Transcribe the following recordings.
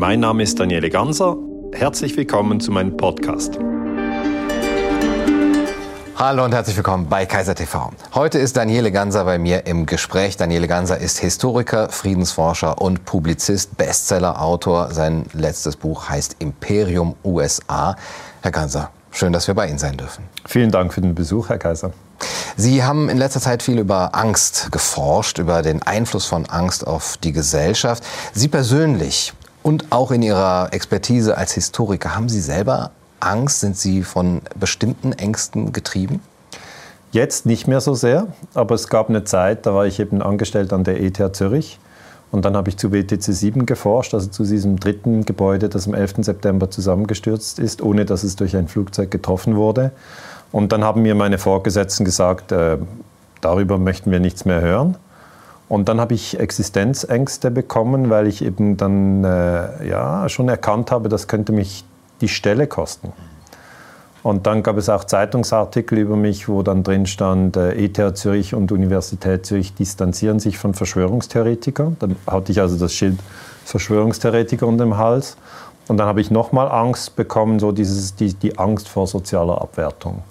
Mein Name ist Daniele Ganser. Herzlich willkommen zu meinem Podcast. Hallo und herzlich willkommen bei Kaiser TV. Heute ist Daniele Ganser bei mir im Gespräch. Daniele Ganser ist Historiker, Friedensforscher und Publizist, Bestsellerautor. Sein letztes Buch heißt Imperium USA. Herr Ganser, schön, dass wir bei Ihnen sein dürfen. Vielen Dank für den Besuch, Herr Kaiser. Sie haben in letzter Zeit viel über Angst geforscht, über den Einfluss von Angst auf die Gesellschaft. Sie persönlich und auch in Ihrer Expertise als Historiker, haben Sie selber Angst? Sind Sie von bestimmten Ängsten getrieben? Jetzt nicht mehr so sehr, aber es gab eine Zeit, da war ich eben angestellt an der ETH Zürich. Und dann habe ich zu WTC 7 geforscht, also zu diesem dritten Gebäude, das am 11. September zusammengestürzt ist, ohne dass es durch ein Flugzeug getroffen wurde. Und dann haben mir meine Vorgesetzten gesagt, äh, darüber möchten wir nichts mehr hören. Und dann habe ich Existenzängste bekommen, weil ich eben dann äh, ja, schon erkannt habe, das könnte mich die Stelle kosten. Und dann gab es auch Zeitungsartikel über mich, wo dann drin stand, äh, ETH Zürich und Universität Zürich distanzieren sich von Verschwörungstheoretikern. Dann hatte ich also das Schild Verschwörungstheoretiker unter dem Hals. Und dann habe ich nochmal Angst bekommen, so dieses, die, die Angst vor sozialer Abwertung.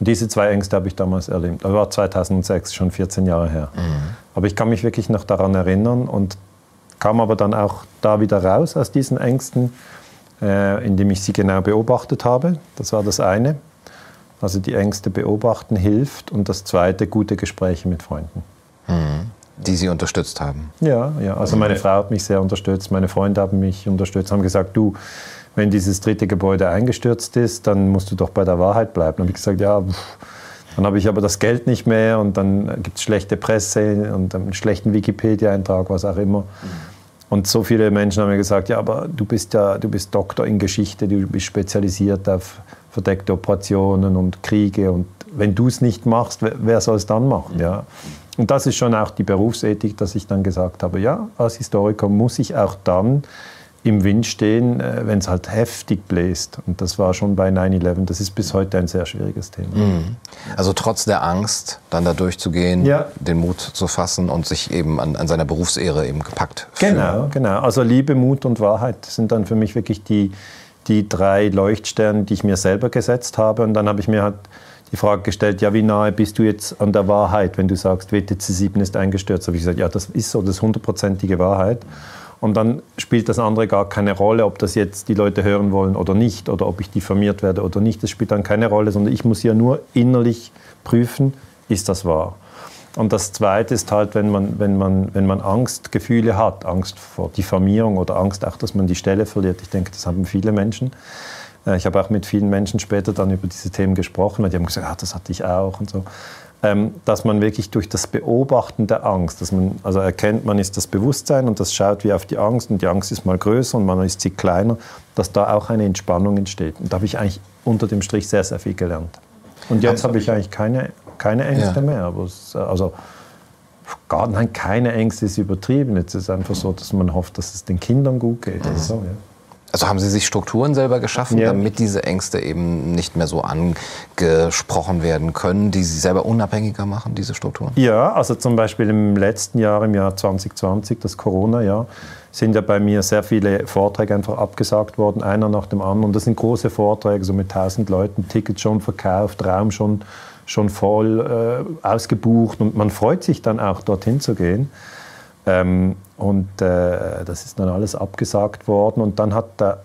Und diese zwei Ängste habe ich damals erlebt. Das war 2006, schon 14 Jahre her. Mhm. Aber ich kann mich wirklich noch daran erinnern und kam aber dann auch da wieder raus aus diesen Ängsten, äh, indem ich sie genau beobachtet habe. Das war das eine. Also die Ängste beobachten hilft. Und das zweite, gute Gespräche mit Freunden. Mhm. Die Sie unterstützt haben? Ja, ja. Also meine Frau hat mich sehr unterstützt, meine Freunde haben mich unterstützt, haben gesagt, du, wenn dieses dritte Gebäude eingestürzt ist, dann musst du doch bei der Wahrheit bleiben. Dann habe ich gesagt, ja, pff. dann habe ich aber das Geld nicht mehr und dann gibt es schlechte Presse und einen schlechten Wikipedia-Eintrag, was auch immer. Und so viele Menschen haben mir gesagt, ja, aber du bist ja, du bist Doktor in Geschichte, du bist spezialisiert auf verdeckte Operationen und Kriege und wenn du es nicht machst, wer soll es dann machen? Ja. Und das ist schon auch die Berufsethik, dass ich dann gesagt habe, ja, als Historiker muss ich auch dann im Wind stehen, äh, wenn es halt heftig bläst. Und das war schon bei 9-11. Das ist bis heute ein sehr schwieriges Thema. Mhm. Also trotz der Angst, dann da durchzugehen, ja. den Mut zu fassen und sich eben an, an seiner Berufsehre eben gepackt fühlen. Genau, genau. Also Liebe, Mut und Wahrheit sind dann für mich wirklich die, die drei Leuchtsterne, die ich mir selber gesetzt habe. Und dann habe ich mir halt die Frage gestellt, ja, wie nahe bist du jetzt an der Wahrheit, wenn du sagst, WTC 7 ist eingestürzt? habe ich gesagt, ja, das ist so, das ist hundertprozentige Wahrheit. Und dann spielt das andere gar keine Rolle, ob das jetzt die Leute hören wollen oder nicht, oder ob ich diffamiert werde oder nicht. Das spielt dann keine Rolle, sondern ich muss ja nur innerlich prüfen, ist das wahr. Und das Zweite ist halt, wenn man, wenn man, wenn man Angstgefühle hat, Angst vor Diffamierung oder Angst auch, dass man die Stelle verliert. Ich denke, das haben viele Menschen. Äh, ich habe auch mit vielen Menschen später dann über diese Themen gesprochen, weil die haben gesagt, ah, das hatte ich auch und so. Ähm, dass man wirklich durch das Beobachten der Angst, dass man also erkennt, man ist das Bewusstsein und das schaut wie auf die Angst und die Angst ist mal größer und man ist sie kleiner, dass da auch eine Entspannung entsteht. Und da habe ich eigentlich unter dem Strich sehr, sehr viel gelernt. Und jetzt habe ich eigentlich keine, keine Ängste ja. mehr. Es, also gar, nein, keine Ängste ist übertrieben. Jetzt ist es einfach so, dass man hofft, dass es den Kindern gut geht. Mhm. So, ja. Also haben Sie sich Strukturen selber geschaffen, ja. damit diese Ängste eben nicht mehr so angesprochen werden können, die Sie selber unabhängiger machen, diese Strukturen? Ja, also zum Beispiel im letzten Jahr, im Jahr 2020, das Corona-Jahr, sind ja bei mir sehr viele Vorträge einfach abgesagt worden, einer nach dem anderen. Das sind große Vorträge, so mit 1000 Leuten, Tickets schon verkauft, Raum schon, schon voll äh, ausgebucht und man freut sich dann auch, dorthin zu gehen. Ähm, und äh, das ist dann alles abgesagt worden. Und dann hat da,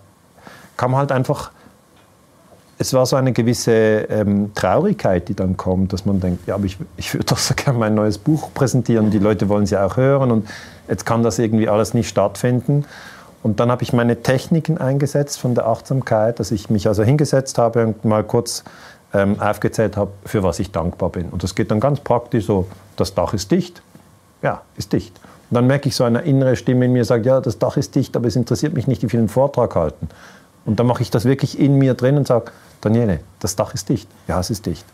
kam halt einfach, es war so eine gewisse ähm, Traurigkeit, die dann kommt, dass man denkt, ja, aber ich, ich würde doch so gerne mein neues Buch präsentieren. Die Leute wollen es ja auch hören und jetzt kann das irgendwie alles nicht stattfinden. Und dann habe ich meine Techniken eingesetzt von der Achtsamkeit, dass ich mich also hingesetzt habe und mal kurz ähm, aufgezählt habe, für was ich dankbar bin. Und das geht dann ganz praktisch so, das Dach ist dicht. Ja, ist dicht. Dann merke ich so eine innere Stimme in mir, sagt, ja, das Dach ist dicht, aber es interessiert mich nicht, wie viel einen Vortrag halten. Und dann mache ich das wirklich in mir drin und sage, Daniele, das Dach ist dicht. Ja, es ist dicht.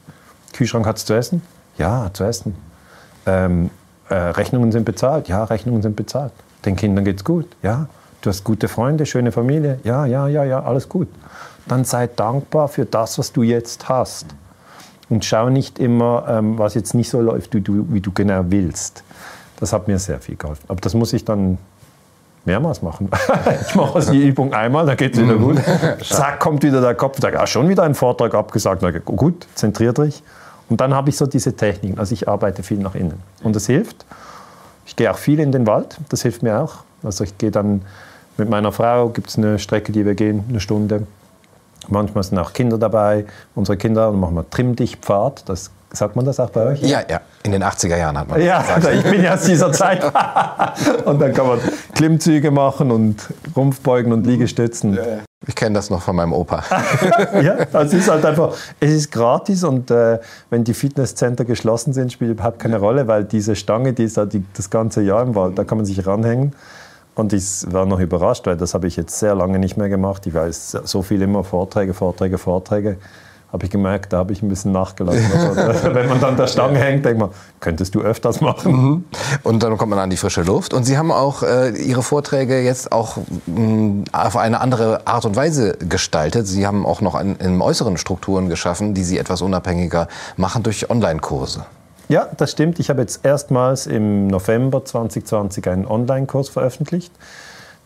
Kühlschrank hat es zu essen? Ja, zu essen. Ähm, äh, Rechnungen sind bezahlt? Ja, Rechnungen sind bezahlt. Den Kindern geht's gut? Ja. Du hast gute Freunde, schöne Familie? Ja, ja, ja, ja, alles gut. Dann sei dankbar für das, was du jetzt hast. Und schau nicht immer, ähm, was jetzt nicht so läuft, wie du, wie du genau willst. Das hat mir sehr viel geholfen. Aber das muss ich dann mehrmals machen. ich mache also die Übung einmal, dann geht es wieder gut. Zack, kommt wieder der Kopf, sagt, ah, schon wieder ein Vortrag abgesagt. Na, gut, zentriert dich. Und dann habe ich so diese Techniken. Also ich arbeite viel nach innen. Und das hilft. Ich gehe auch viel in den Wald, das hilft mir auch. Also ich gehe dann mit meiner Frau, gibt es eine Strecke, die wir gehen, eine Stunde. Manchmal sind auch Kinder dabei, unsere Kinder, dann machen wir Trimm-Dich-Pfad, das Sagt man das auch bei euch? Ja, ja. In den 80er Jahren hat man das ja, gesagt. ich bin ja aus dieser Zeit. und dann kann man Klimmzüge machen und Rumpfbeugen und Liegestützen. Ich kenne das noch von meinem Opa. ja, es ist halt einfach, es ist gratis und äh, wenn die Fitnesscenter geschlossen sind, spielt überhaupt keine Rolle, weil diese Stange, die ist halt die, das ganze Jahr im Wald, da kann man sich ranhängen. Und ich war noch überrascht, weil das habe ich jetzt sehr lange nicht mehr gemacht. Ich weiß so viel immer Vorträge, Vorträge, Vorträge habe ich gemerkt, da habe ich ein bisschen nachgelassen. Also, wenn man dann der Stange hängt, denkt man, könntest du öfters machen. Mhm. Und dann kommt man an die frische Luft. Und Sie haben auch äh, Ihre Vorträge jetzt auch mh, mm, auf eine andere Art und Weise gestaltet. Sie haben auch noch in, in äußeren Strukturen geschaffen, die Sie etwas unabhängiger machen durch Online-Kurse. Ja, das stimmt. Ich habe jetzt erstmals im November 2020 einen Online-Kurs veröffentlicht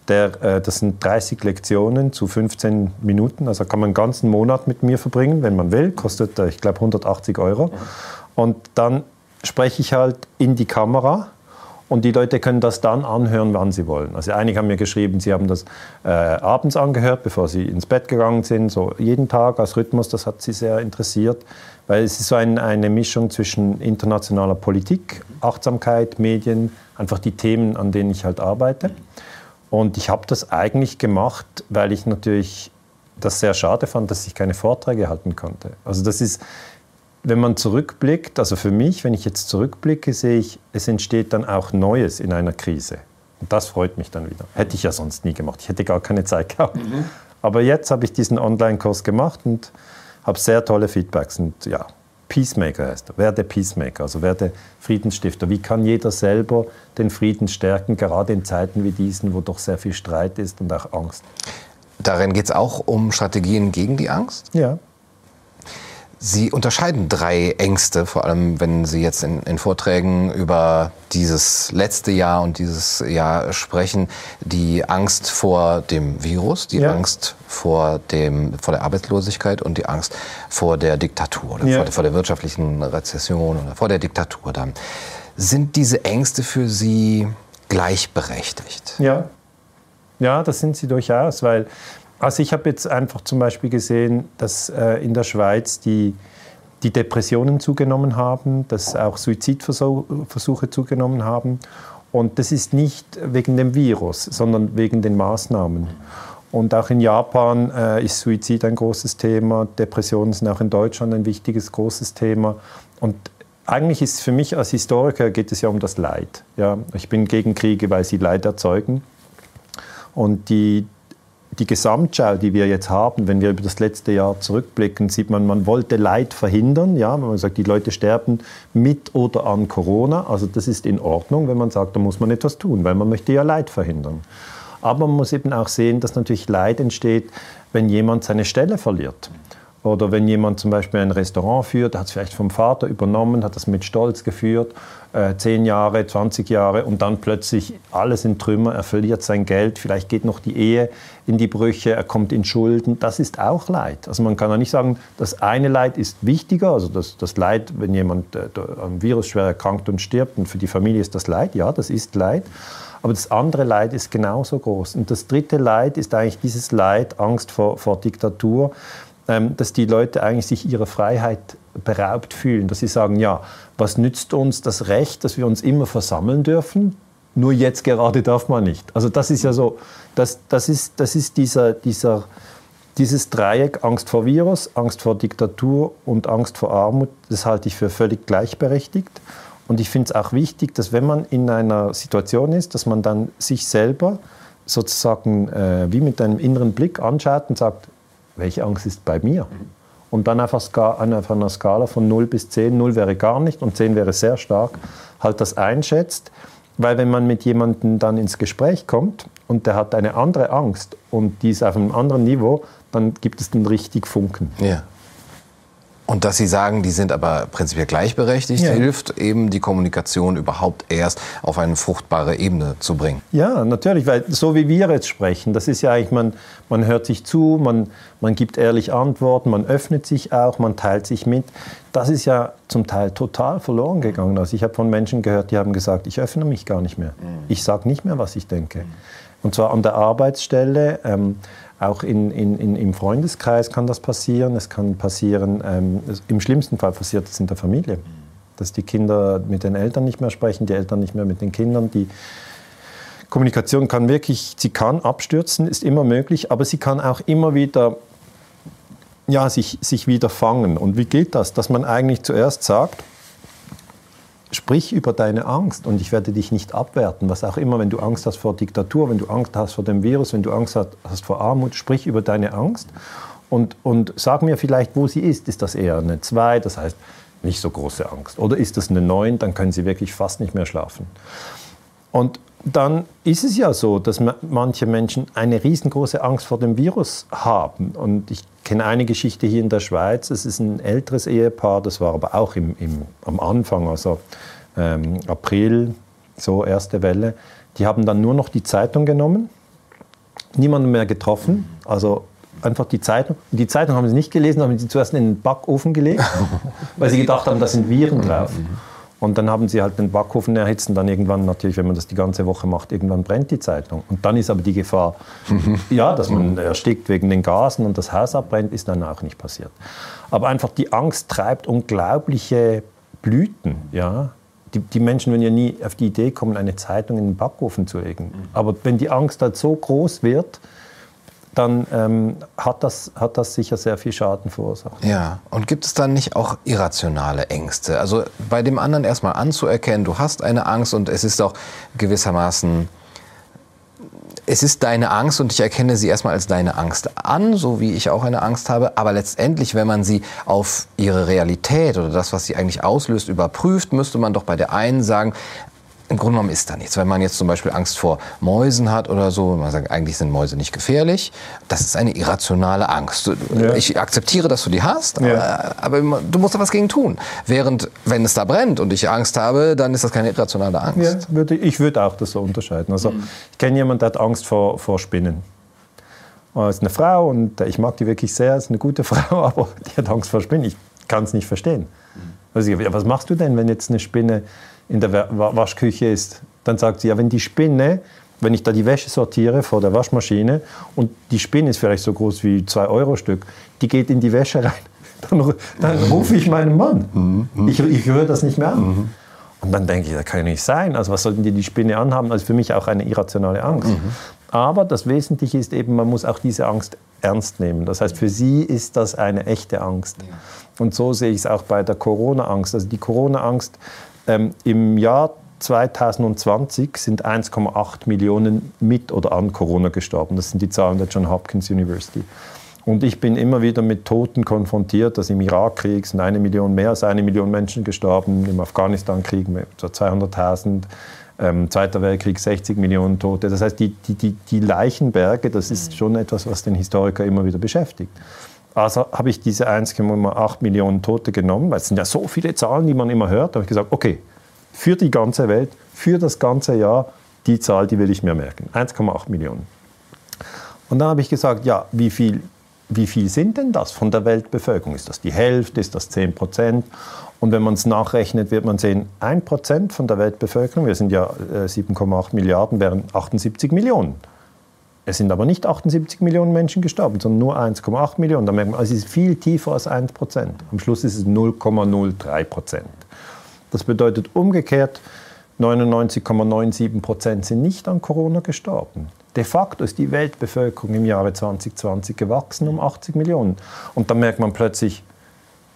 der, äh, das sind 30 Lektionen zu 15 Minuten. Also kann man einen ganzen Monat mit mir verbringen, wenn man will. Kostet, äh, ich glaube, 180 Euro. Und dann spreche ich halt in die Kamera und die Leute können das dann anhören, wann sie wollen. Also einige haben mir geschrieben, sie haben das äh, abends angehört, bevor sie ins Bett gegangen sind, so jeden Tag als Rhythmus. Das hat sie sehr interessiert, weil es ist so ein, eine Mischung zwischen internationaler Politik, Achtsamkeit, Medien, einfach die Themen, an denen ich halt arbeite. Und ich habe das eigentlich gemacht, weil ich natürlich das sehr schade fand, dass ich keine Vorträge halten konnte. Also das ist, wenn man zurückblickt, also für mich, wenn ich jetzt zurückblicke, sehe ich, es entsteht dann auch Neues in einer Krise. Und das freut mich dann wieder. Hätte ich ja sonst nie gemacht. Ich hätte gar keine Zeit gehabt. Mhm. Aber jetzt habe ich diesen Online-Kurs gemacht und habe sehr tolle Feedbacks. Und ja, Peacemaker heißt er. Werde Peacemaker, also werde Friedensstifter. Wie kann jeder selber den Frieden stärken, gerade in Zeiten wie diesen, wo doch sehr viel Streit ist und auch Angst? Darin geht es auch um Strategien gegen die Angst? Ja. Sie unterscheiden drei Ängste, vor allem wenn Sie jetzt in, in, Vorträgen über dieses letzte Jahr und dieses Jahr sprechen. Die Angst vor dem Virus, die ja. Angst vor, dem, vor der Arbeitslosigkeit und die Angst vor der Diktatur oder ja. vor, vor, der wirtschaftlichen Rezession oder vor der Diktatur dann. Sind diese Ängste für Sie gleichberechtigt? Ja, ja das sind sie durchaus, weil also ich habe jetzt einfach zum Beispiel gesehen, dass äh, in der Schweiz die, die Depressionen zugenommen haben, dass auch Suizidversuche zugenommen haben. Und das ist nicht wegen dem Virus, sondern wegen den Maßnahmen. Und auch in Japan äh, ist Suizid ein großes Thema, Depressionen sind auch in Deutschland ein wichtiges, großes Thema. Und eigentlich ist für mich als Historiker geht es ja um das Leid. Ja, ich bin gegen Kriege, weil sie Leid erzeugen. Und die, die Gesamtschau, die wir jetzt haben, wenn wir über das letzte Jahr zurückblicken, sieht man, man wollte Leid verhindern. Ja, man sagt, die Leute sterben mit oder an Corona. Also das ist in Ordnung, wenn man sagt, da muss man etwas tun, weil man möchte ja Leid verhindern. Aber man muss eben auch sehen, dass natürlich Leid entsteht, wenn jemand seine Stelle verliert. Oder wenn jemand zum Beispiel ein Restaurant führt, hat es vielleicht vom Vater übernommen, hat das mit Stolz geführt, äh, 10 Jahre, 20 Jahre und dann plötzlich alles in Trümmer, er verliert sein Geld, vielleicht geht noch die Ehe in die Brüche, er kommt in Schulden. Das ist auch Leid. Also man kann ja nicht sagen, das eine Leid ist wichtiger, also das, das Leid, wenn jemand äh, am Virus schwer erkrankt und stirbt und für die Familie ist das Leid, ja, das ist Leid. Aber das andere Leid ist genauso groß. Und das dritte Leid ist eigentlich dieses Leid, Angst vor, vor Diktatur, dass die Leute eigentlich sich ihrer Freiheit beraubt fühlen, dass sie sagen, ja, was nützt uns das Recht, dass wir uns immer versammeln dürfen, nur jetzt gerade darf man nicht. Also das ist ja so, das, das ist, das ist dieser, dieser, dieses Dreieck Angst vor Virus, Angst vor Diktatur und Angst vor Armut, das halte ich für völlig gleichberechtigt. Und ich finde es auch wichtig, dass wenn man in einer Situation ist, dass man dann sich selber sozusagen äh, wie mit einem inneren Blick anschaut und sagt, welche Angst ist bei mir? Und dann einfach auf einer Skala von 0 bis 10, 0 wäre gar nicht und 10 wäre sehr stark, halt das einschätzt. Weil wenn man mit jemandem dann ins Gespräch kommt und der hat eine andere Angst und die ist auf einem anderen Niveau, dann gibt es den richtig Funken. Ja. Und dass Sie sagen, die sind aber prinzipiell gleichberechtigt, ja. hilft eben die Kommunikation überhaupt erst auf eine fruchtbare Ebene zu bringen. Ja, natürlich, weil so wie wir jetzt sprechen, das ist ja eigentlich, man, man hört sich zu, man, man gibt ehrlich Antworten, man öffnet sich auch, man teilt sich mit. Das ist ja zum Teil total verloren gegangen. Also ich habe von Menschen gehört, die haben gesagt, ich öffne mich gar nicht mehr. Mhm. Ich sage nicht mehr, was ich denke. Und zwar an der Arbeitsstelle. Ähm, auch in, in, im Freundeskreis kann das passieren. Es kann passieren, ähm, im schlimmsten Fall passiert es in der Familie. Dass die Kinder mit den Eltern nicht mehr sprechen, die Eltern nicht mehr mit den Kindern. Die Kommunikation kann wirklich, sie kann abstürzen, ist immer möglich, aber sie kann auch immer wieder ja, sich, sich wieder fangen. Und wie gilt das? Dass man eigentlich zuerst sagt, Sprich über deine Angst und ich werde dich nicht abwerten. Was auch immer, wenn du Angst hast vor Diktatur, wenn du Angst hast vor dem Virus, wenn du Angst hast vor Armut, sprich über deine Angst und, und sag mir vielleicht, wo sie ist. Ist das eher eine 2, das heißt nicht so große Angst? Oder ist das eine 9, dann können sie wirklich fast nicht mehr schlafen. Und dann ist es ja so, dass manche Menschen eine riesengroße Angst vor dem Virus haben. Und ich kenne eine Geschichte hier in der Schweiz. Es ist ein älteres Ehepaar, das war aber auch im, im, am Anfang, also ähm, April, so erste Welle. Die haben dann nur noch die Zeitung genommen, niemanden mehr getroffen. Also einfach die Zeitung. Die Zeitung haben sie nicht gelesen, haben sie zuerst in den Backofen gelegt, weil sie gedacht haben, da sind Viren drauf. Und dann haben sie halt den Backofen erhitzt und dann irgendwann natürlich, wenn man das die ganze Woche macht, irgendwann brennt die Zeitung. Und dann ist aber die Gefahr, ja, dass man erstickt wegen den Gasen und das Haus abbrennt, ist dann auch nicht passiert. Aber einfach die Angst treibt unglaubliche Blüten, ja. Die, die Menschen würden ja nie auf die Idee kommen, eine Zeitung in den Backofen zu legen. Aber wenn die Angst halt so groß wird, dann ähm, hat, das, hat das sicher sehr viel Schaden verursacht. Ja, und gibt es dann nicht auch irrationale Ängste? Also bei dem anderen erstmal anzuerkennen, du hast eine Angst und es ist auch gewissermaßen, es ist deine Angst und ich erkenne sie erstmal als deine Angst an, so wie ich auch eine Angst habe. Aber letztendlich, wenn man sie auf ihre Realität oder das, was sie eigentlich auslöst, überprüft, müsste man doch bei der einen sagen, im Grunde genommen ist da nichts. Wenn man jetzt zum Beispiel Angst vor Mäusen hat oder so, man sagt, eigentlich sind Mäuse nicht gefährlich, das ist eine irrationale Angst. Ja. Ich akzeptiere, dass du die hast, ja. aber, aber, du musst da was gegen tun. Während, wenn es da brennt und ich Angst habe, dann ist das keine irrationale Angst. Ja, würde, ich würde auch das so unterscheiden. Also, mhm. Ich kenne jemanden, der hat Angst vor, vor Spinnen. Das ist eine Frau und ich mag die wirklich sehr, ist eine gute Frau, aber die hat Angst vor Spinnen. Ich kann es nicht verstehen. Mhm. Also, was machst du denn, wenn jetzt eine Spinne in der Waschküche ist. Dann sagt sie, ja, wenn die Spinne, wenn ich da die Wäsche sortiere vor der Waschmaschine und die Spinne ist vielleicht so groß wie zwei Euro Stück, die geht in die Wäsche rein, dann, dann rufe ich meinen Mann. Mhm. Ich, ich höre das nicht mehr an. Mhm. Und dann denke ich, das kann ja nicht sein. Also was sollten die die Spinne anhaben? Also für mich auch eine irrationale Angst. Mhm. Aber das Wesentliche ist eben, man muss auch diese Angst ernst nehmen. Das heißt, für sie ist das eine echte Angst. Und so sehe ich es auch bei der Corona-Angst. Also die Corona-Angst ähm, Im Jahr 2020 sind 1,8 Millionen mit oder an Corona gestorben. Das sind die Zahlen der John Hopkins University. Und ich bin immer wieder mit Toten konfrontiert, dass im Irakkrieg sind eine Million, mehr als eine Million Menschen gestorben, im Afghanistan-Krieg so 200.000, ähm, Zweiter Weltkrieg 60 Millionen Tote. Das heißt, die, die, die, die Leichenberge, das ist mhm. schon etwas, was den Historiker immer wieder beschäftigt. Also habe ich diese 1,8 Millionen Tote genommen, weil es sind ja so viele Zahlen, die man immer hört. Da habe ich gesagt, okay, für die ganze Welt, für das ganze Jahr, die Zahl, die will ich mir merken. 1,8 Millionen. Und dann habe ich gesagt, ja, wie viel, wie viel sind denn das von der Weltbevölkerung? Ist das die Hälfte? Ist das 10 Prozent? Und wenn man es nachrechnet, wird man sehen, 1 Prozent von der Weltbevölkerung, wir sind ja 7,8 äh, Milliarden, wären 78 Millionen. Es sind aber nicht 78 Millionen Menschen gestorben, sondern nur 1,8 Millionen. Da merkt man, also es ist viel tiefer als 1 Prozent. Am Schluss ist es 0,03 Prozent. Das bedeutet umgekehrt, 99,97 Prozent sind nicht an Corona gestorben. De facto ist die Weltbevölkerung im Jahre 2020 gewachsen um 80 Millionen. Und dann merkt man plötzlich,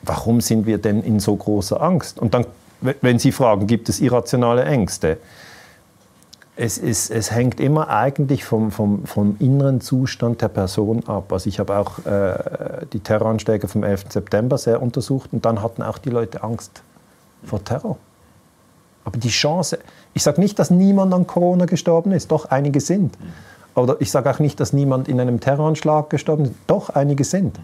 warum sind wir denn in so großer Angst? Und dann, wenn Sie fragen, gibt es irrationale Ängste? Es, ist, es hängt immer eigentlich vom, vom, vom inneren Zustand der Person ab. Also ich habe auch äh, die Terroranschläge vom 11. September sehr untersucht und dann hatten auch die Leute Angst vor Terror. Aber die Chance, ich sage nicht, dass niemand an Corona gestorben ist, doch einige sind. Oder ich sage auch nicht, dass niemand in einem Terroranschlag gestorben ist, doch einige sind.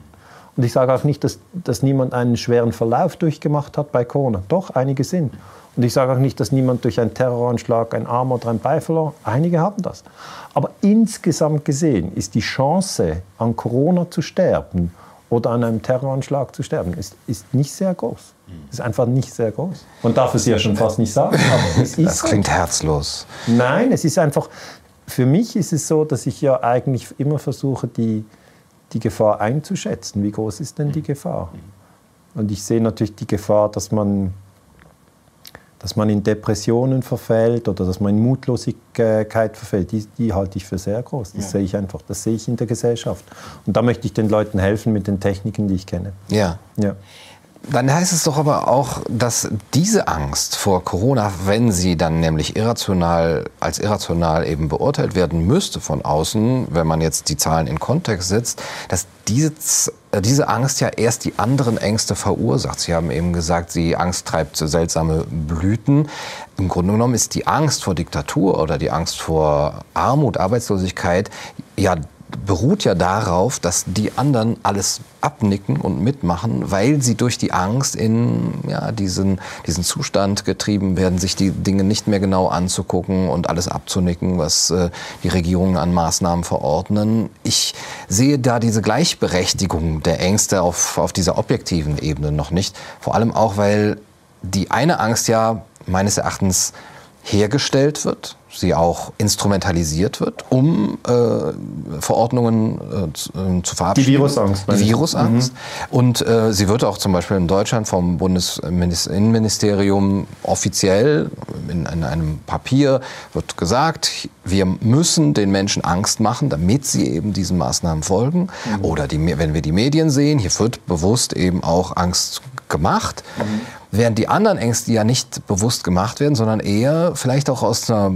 Und ich sage auch nicht, dass, dass niemand einen schweren Verlauf durchgemacht hat bei Corona. Doch, einige sind. Und ich sage auch nicht, dass niemand durch einen Terroranschlag ein Arm oder ein Bein verloren Einige haben das. Aber insgesamt gesehen ist die Chance, an Corona zu sterben oder an einem Terroranschlag zu sterben, ist, ist nicht sehr groß. Ist einfach nicht sehr groß. Man darf es ja schon fast nicht sagen, Das klingt herzlos. Nein, es ist einfach, für mich ist es so, dass ich ja eigentlich immer versuche, die, die Gefahr einzuschätzen. Wie groß ist denn die Gefahr? Und ich sehe natürlich die Gefahr, dass man dass man in Depressionen verfällt oder dass man in Mutlosigkeit verfällt, die, die halte ich für sehr groß. Das ja. sehe ich einfach, das sehe ich in der Gesellschaft. Und da möchte ich den Leuten helfen mit den Techniken, die ich kenne. Ja. ja. Dann heißt es doch aber auch, dass diese Angst vor Corona, wenn sie dann nämlich irrational als irrational eben beurteilt werden müsste von außen, wenn man jetzt die Zahlen in Kontext setzt, dass diese, äh, diese Angst ja erst die anderen Ängste verursacht. Sie haben eben gesagt, die Angst treibt seltsame Blüten. Im Grunde genommen ist die Angst vor Diktatur oder die Angst vor Armut, Arbeitslosigkeit ja beruht ja darauf, dass die anderen alles abnicken und mitmachen, weil sie durch die Angst in ja, diesen, diesen Zustand getrieben werden, sich die Dinge nicht mehr genau anzugucken und alles abzunicken, was äh, die Regierungen an Maßnahmen verordnen. Ich sehe da diese Gleichberechtigung der Ängste auf, auf dieser objektiven Ebene noch nicht. Vor allem auch, weil die eine Angst ja meines Erachtens hergestellt wird, sie auch instrumentalisiert wird, um äh, Verordnungen äh, zu, äh, zu, verabschieden. Die Virusangst. Die Virusangst. Mhm. Und äh, sie wird auch zum Beispiel in Deutschland vom Bundesinnenministerium offiziell in, in, einem Papier wird gesagt, wir müssen den Menschen Angst machen, damit sie eben diesen Maßnahmen folgen. Mhm. Oder die, wenn wir die Medien sehen, hier wird bewusst eben auch Angst gemacht. Mhm. Während die anderen Ängste ja nicht bewusst gemacht werden, sondern eher vielleicht auch aus einer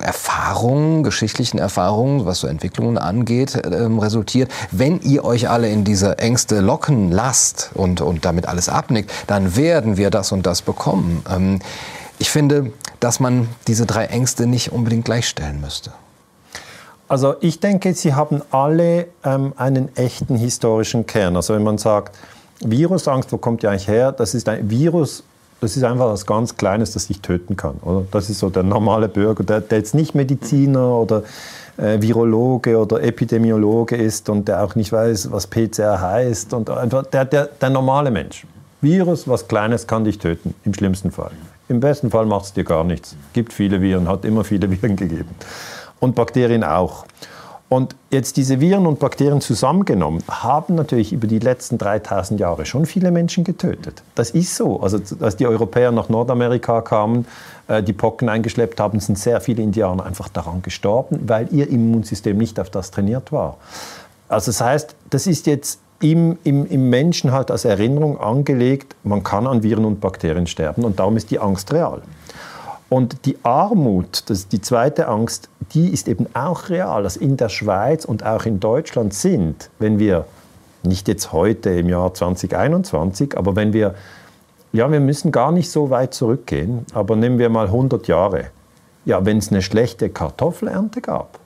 Erfahrung, geschichtlichen Erfahrungen, was so Entwicklungen angeht, äh, resultiert. Wenn ihr euch alle in diese Ängste locken lasst und, und damit alles abnickt, dann werden wir das und das bekommen. Ähm, ich finde, dass man diese drei Ängste nicht unbedingt gleichstellen müsste. Also ich denke, sie haben alle ähm, einen echten historischen Kern. Also wenn man sagt, Virusangst, wo kommt die eigentlich her? Das ist ein Virus, das ist einfach was ganz Kleines, das dich töten kann. Oder? Das ist so der normale Bürger, der, der jetzt nicht Mediziner oder äh, Virologe oder Epidemiologe ist und der auch nicht weiß, was PCR heißt. Und einfach der, der, der normale Mensch. Virus, was Kleines, kann dich töten, im schlimmsten Fall. Im besten Fall macht es dir gar nichts. Gibt viele Viren, hat immer viele Viren gegeben. Und Bakterien auch. Und jetzt diese Viren und Bakterien zusammengenommen haben natürlich über die letzten 3000 Jahre schon viele Menschen getötet. Das ist so. Also als die Europäer nach Nordamerika kamen, äh, die Pocken eingeschleppt haben, sind sehr viele Indianer einfach daran gestorben, weil ihr Immunsystem nicht auf das trainiert war. Also das heißt, das ist jetzt im, im, im Menschen halt als Erinnerung angelegt, man kann an Viren und Bakterien sterben und darum ist die Angst real. Und die Armut, das ist die zweite Angst, die ist eben auch real. Also in der Schweiz und auch in Deutschland sind, wenn wir, nicht jetzt heute im Jahr 2021, aber wenn wir, ja, wir müssen gar nicht so weit zurückgehen, aber nehmen wir mal 100 Jahre. Ja, wenn es eine schlechte Kartoffelernte gab,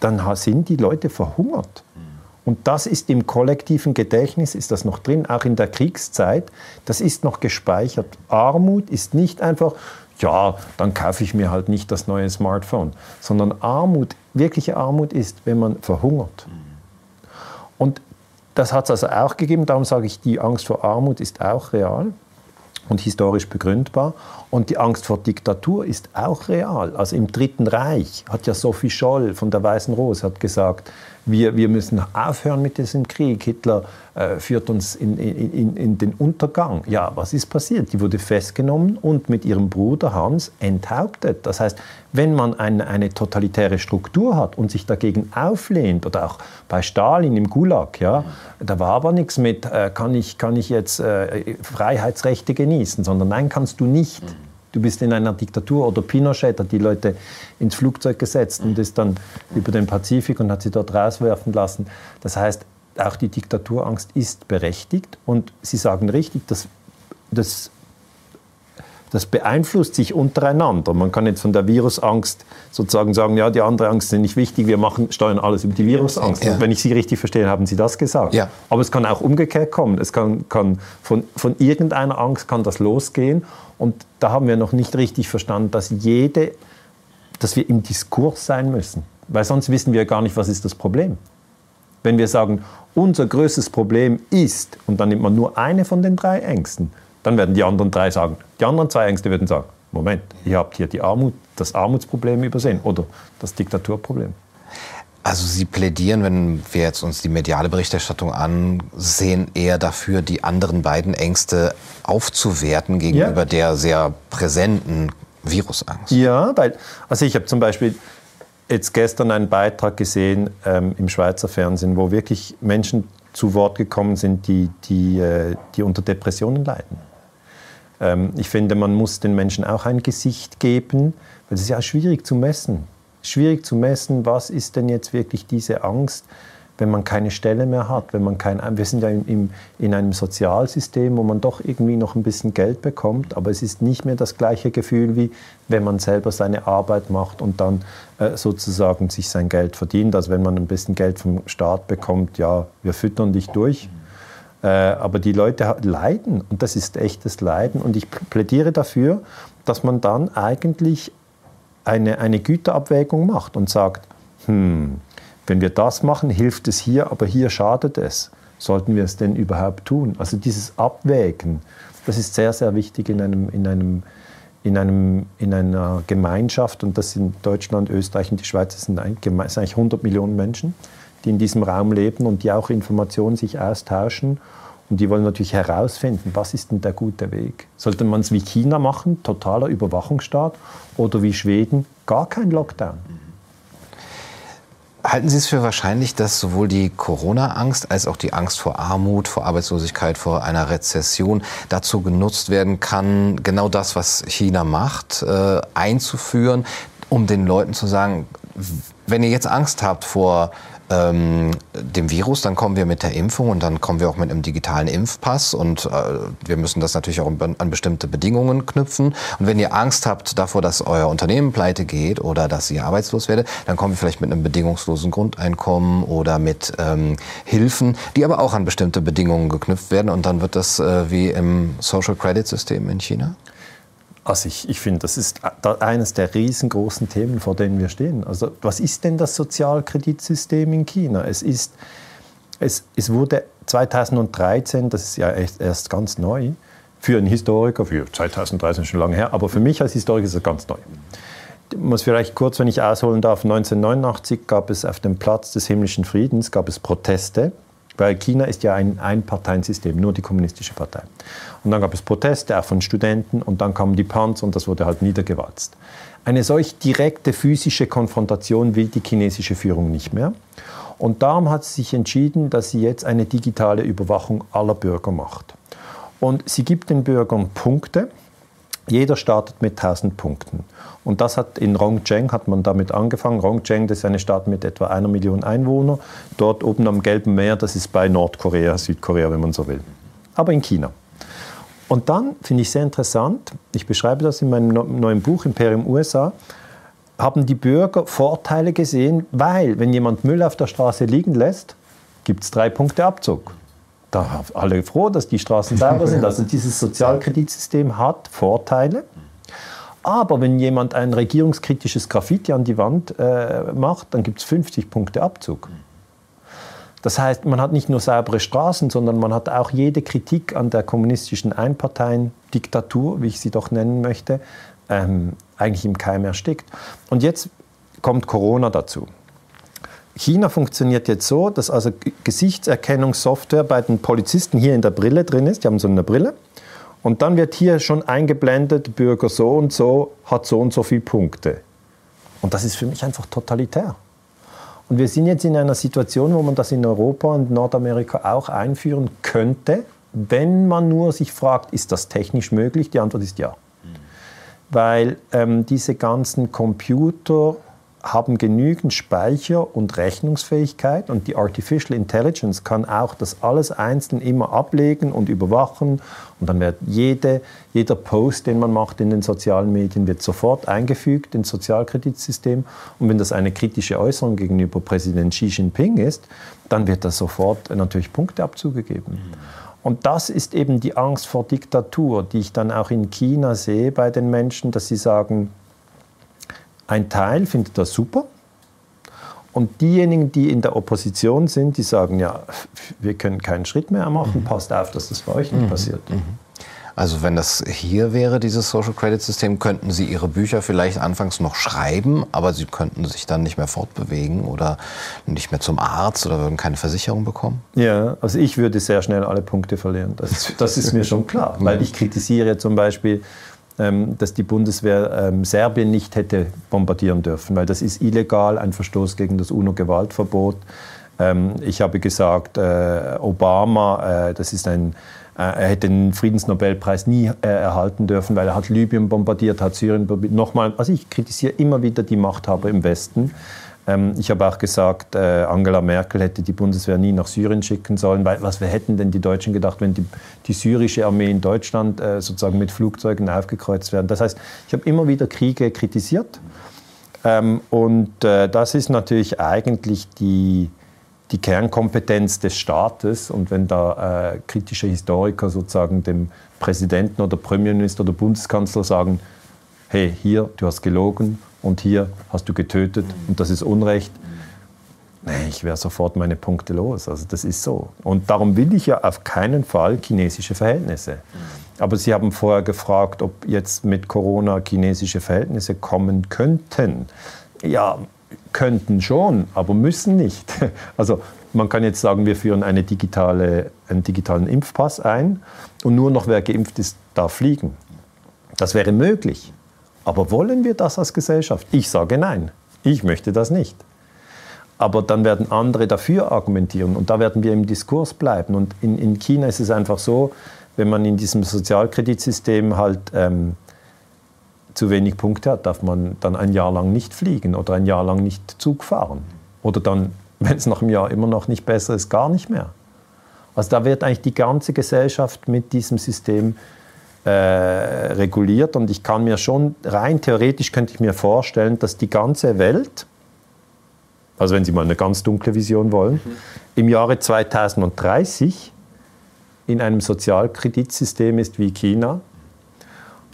dann sind die Leute verhungert. Und das ist im kollektiven Gedächtnis, ist das noch drin, auch in der Kriegszeit, das ist noch gespeichert. Armut ist nicht einfach, ja, dann kaufe ich mir halt nicht das neue Smartphone. Sondern Armut, wirkliche Armut ist, wenn man verhungert. Und das hat es also auch gegeben, darum sage ich, die Angst vor Armut ist auch real und historisch begründbar. Und die Angst vor Diktatur ist auch real. Also im Dritten Reich hat ja Sophie Scholl von der Weißen Rose hat gesagt, wir, wir müssen aufhören mit diesem Krieg. Hitler äh, führt uns in, in, in, den Untergang. Ja, was ist passiert? Die wurde festgenommen und mit ihrem Bruder Hans enthauptet. Das heißt, wenn man eine, eine totalitäre Struktur hat und sich dagegen auflehnt, oder auch bei Stalin im Gulag, ja, da war aber nichts mit, äh, kann, ich, kann ich jetzt äh, Freiheitsrechte genießen, sondern nein, kannst du nicht du bist in einer Diktatur oder Pinochet hat die Leute ins Flugzeug gesetzt und ist dann über den Pazifik und hat sie dort rauswerfen lassen. Das heißt, auch die Diktaturangst ist berechtigt und Sie sagen richtig, dass das, das beeinflusst sich untereinander. Man kann jetzt von der Virusangst sozusagen sagen, ja, die andere Angst ist nicht wichtig, wir machen, steuern alles über die Virusangst. Ja. wenn ich Sie richtig verstehe, haben Sie das gesagt. Ja. Aber es kann auch umgekehrt kommen. Es kann, kann von, von irgendeiner Angst kann das losgehen. Und da haben wir noch nicht richtig verstanden, dass jede, dass wir im Diskurs sein müssen. Weil sonst wissen wir gar nicht, was ist das Problem. Wenn wir sagen, unser größtes Problem ist, und dann nimmt man nur eine von den drei Ängsten, dann werden die anderen drei sagen, die anderen zwei Ängste würden sagen, Moment, ihr habt hier die Armut, das Armutsproblem übersehen oder das Diktaturproblem. Also Sie plädieren, wenn wir jetzt uns die mediale Berichterstattung ansehen, eher dafür, die anderen beiden Ängste aufzuwerten gegenüber ja. der sehr präsenten Virusangst. Ja, weil, also ich habe zum Beispiel jetzt gestern einen Beitrag gesehen ähm, im Schweizer Fernsehen, wo wirklich Menschen zu Wort gekommen sind, die, die, äh, die unter Depressionen leiden. Ähm, ich finde, man muss den Menschen auch ein Gesicht geben, weil es ist ja schwierig zu messen. Schwierig zu messen, was ist denn jetzt wirklich diese Angst, wenn man keine Stelle mehr hat, wenn man kein, wir sind ja im, in einem Sozialsystem, wo man doch irgendwie noch ein bisschen Geld bekommt, aber es ist nicht mehr das gleiche Gefühl, wie wenn man selber seine Arbeit macht und dann äh, sozusagen sich sein Geld verdient. Also wenn man ein bisschen Geld vom Staat bekommt, ja, wir füttern dich durch. Äh, aber die Leute leiden und das ist echtes Leiden. Und ich plädiere dafür, dass man dann eigentlich eine, eine Güterabwägung macht und sagt, hm, wenn wir das machen, hilft es hier, aber hier schadet es. Sollten wir es denn überhaupt tun? Also dieses Abwägen, das ist sehr, sehr wichtig in, einem, in, einem, in, einem, in einer Gemeinschaft. Und das sind Deutschland, Österreich und die Schweiz, das sind eigentlich 100 Millionen Menschen die in diesem Raum leben und die auch Informationen sich austauschen. Und die wollen natürlich herausfinden, was ist denn der gute Weg? Sollte man es wie China machen, totaler Überwachungsstaat, oder wie Schweden, gar kein Lockdown? Halten Sie es für wahrscheinlich, dass sowohl die Corona-Angst als auch die Angst vor Armut, vor Arbeitslosigkeit, vor einer Rezession dazu genutzt werden kann, genau das, was China macht, äh, einzuführen, um den Leuten zu sagen, wenn ihr jetzt Angst habt vor ähm, dem Virus, dann kommen wir mit der Impfung und dann kommen wir auch mit einem digitalen Impfpass und äh, wir müssen das natürlich auch an bestimmte Bedingungen knüpfen. Und wenn ihr Angst habt davor, dass euer Unternehmen pleite geht oder dass ihr arbeitslos werdet, dann kommen wir vielleicht mit einem bedingungslosen Grundeinkommen oder mit ähm, Hilfen, die aber auch an bestimmte Bedingungen geknüpft werden und dann wird das äh, wie im Social Credit System in China? Also ich, ich finde, das ist eines der riesengroßen Themen, vor denen wir stehen. Also was ist denn das Sozialkreditsystem in China? Es, ist, es, es wurde 2013, das ist ja echt erst ganz neu, für einen Historiker, für 2013 schon lange her, aber für mich als Historiker ist es ganz neu. Ich muss vielleicht kurz, wenn ich ausholen darf, 1989 gab es auf dem Platz des himmlischen Friedens gab es Proteste weil China ist ja ein Einparteiensystem, nur die kommunistische Partei. Und dann gab es Proteste, auch von Studenten, und dann kamen die Panzer und das wurde halt niedergewalzt. Eine solch direkte physische Konfrontation will die chinesische Führung nicht mehr. Und darum hat sie sich entschieden, dass sie jetzt eine digitale Überwachung aller Bürger macht. Und sie gibt den Bürgern Punkte. Jeder startet mit 1000 Punkten. Und das hat in Rongcheng hat man damit angefangen. Rongcheng, das ist eine Stadt mit etwa einer Million Einwohnern. Dort oben am Gelben Meer, das ist bei Nordkorea, Südkorea, wenn man so will. Aber in China. Und dann finde ich sehr interessant, ich beschreibe das in meinem neuen Buch Imperium USA, haben die Bürger Vorteile gesehen, weil wenn jemand Müll auf der Straße liegen lässt, gibt es drei Punkte Abzug. Da alle froh, dass die Straßen sauber sind. Also dieses Sozialkreditsystem hat Vorteile. Aber wenn jemand ein regierungskritisches Graffiti an die Wand äh, macht, dann gibt es 50 Punkte Abzug. Das heißt, man hat nicht nur saubere Straßen, sondern man hat auch jede Kritik an der kommunistischen Einparteien-Diktatur, wie ich sie doch nennen möchte, ähm, eigentlich im Keim erstickt. Und jetzt kommt Corona dazu. China funktioniert jetzt so, dass also Gesichtserkennungssoftware bei den Polizisten hier in der Brille drin ist. Die haben so eine Brille. Und dann wird hier schon eingeblendet, Bürger so und so hat so und so viele Punkte. Und das ist für mich einfach totalitär. Und wir sind jetzt in einer Situation, wo man das in Europa und Nordamerika auch einführen könnte, wenn man nur sich fragt, ist das technisch möglich? Die Antwort ist ja. Mhm. Weil ähm, diese ganzen Computer, haben genügend Speicher und Rechnungsfähigkeit und die Artificial Intelligence kann auch das alles einzeln immer ablegen und überwachen und dann wird jede, jeder Post, den man macht in den sozialen Medien, wird sofort eingefügt ins Sozialkreditsystem und wenn das eine kritische Äußerung gegenüber Präsident Xi Jinping ist, dann wird das sofort natürlich Punkteabzug gegeben. Mhm. Und das ist eben die Angst vor Diktatur, die ich dann auch in China sehe bei den Menschen, dass sie sagen, ein Teil findet das super. Und diejenigen, die in der Opposition sind, die sagen, ja, wir können keinen Schritt mehr machen, mhm. passt auf, dass das bei euch nicht mhm. passiert. Mhm. Also wenn das hier wäre, dieses Social Credit System, könnten Sie Ihre Bücher vielleicht anfangs noch schreiben, aber Sie könnten sich dann nicht mehr fortbewegen oder nicht mehr zum Arzt oder würden keine Versicherung bekommen? Ja, also ich würde sehr schnell alle Punkte verlieren. Das, das ist mir schon klar, weil ich kritisiere zum Beispiel dass die Bundeswehr ähm, Serbien nicht hätte bombardieren dürfen, weil das ist illegal, ein Verstoß gegen das UNO-Gewaltverbot. Ähm, ich habe gesagt, äh, Obama, äh, das ist ein äh, er hätte den Friedensnobelpreis nie erhalten dürfen, weil er hat Libyen bombardiert, hat Syrien bombardiert. Nochmal, also ich kritisiere immer wieder die Machthaber im Westen. Ähm, ich habe auch gesagt, äh, Angela Merkel hätte die Bundeswehr nie nach Syrien schicken sollen, weil was wir hätten denn die Deutschen gedacht, wenn die, die syrische Armee in Deutschland äh, sozusagen mit Flugzeugen aufgekreuzt werden. Das heißt, ich habe immer wieder Kriege kritisiert. Ähm, und äh, das ist natürlich eigentlich die, die Kernkompetenz des Staates. Und wenn da äh, kritische Historiker sozusagen dem Präsidenten oder Premierminister oder Bundeskanzler sagen, hey, hier, du hast gelogen und hier hast du getötet und das ist Unrecht. Nee, ich wäre sofort meine Punkte los. Also das ist so. Und darum will ich ja auf keinen Fall chinesische Verhältnisse. Aber Sie haben vorher gefragt, ob jetzt mit Corona chinesische Verhältnisse kommen könnten. Ja, könnten schon, aber müssen nicht. Also man kann jetzt sagen, wir führen eine digitale, einen digitalen Impfpass ein und nur noch wer geimpft ist, darf fliegen. Das wäre möglich. Aber wollen wir das als Gesellschaft? Ich sage nein. Ich möchte das nicht. Aber dann werden andere dafür argumentieren und da werden wir im Diskurs bleiben. Und in, in China ist es einfach so, wenn man in diesem Sozialkreditsystem halt ähm, zu wenig Punkte hat, darf man dann ein Jahr lang nicht fliegen oder ein Jahr lang nicht Zug fahren. Oder dann, wenn es nach einem Jahr immer noch nicht besser ist, gar nicht mehr. Also da wird eigentlich die ganze Gesellschaft mit diesem System äh, reguliert. Und ich kann mir schon, rein theoretisch könnte ich mir vorstellen, dass die ganze Welt, also wenn Sie mal eine ganz dunkle Vision wollen, mhm. im Jahre 2030 in einem Sozialkreditsystem ist wie China.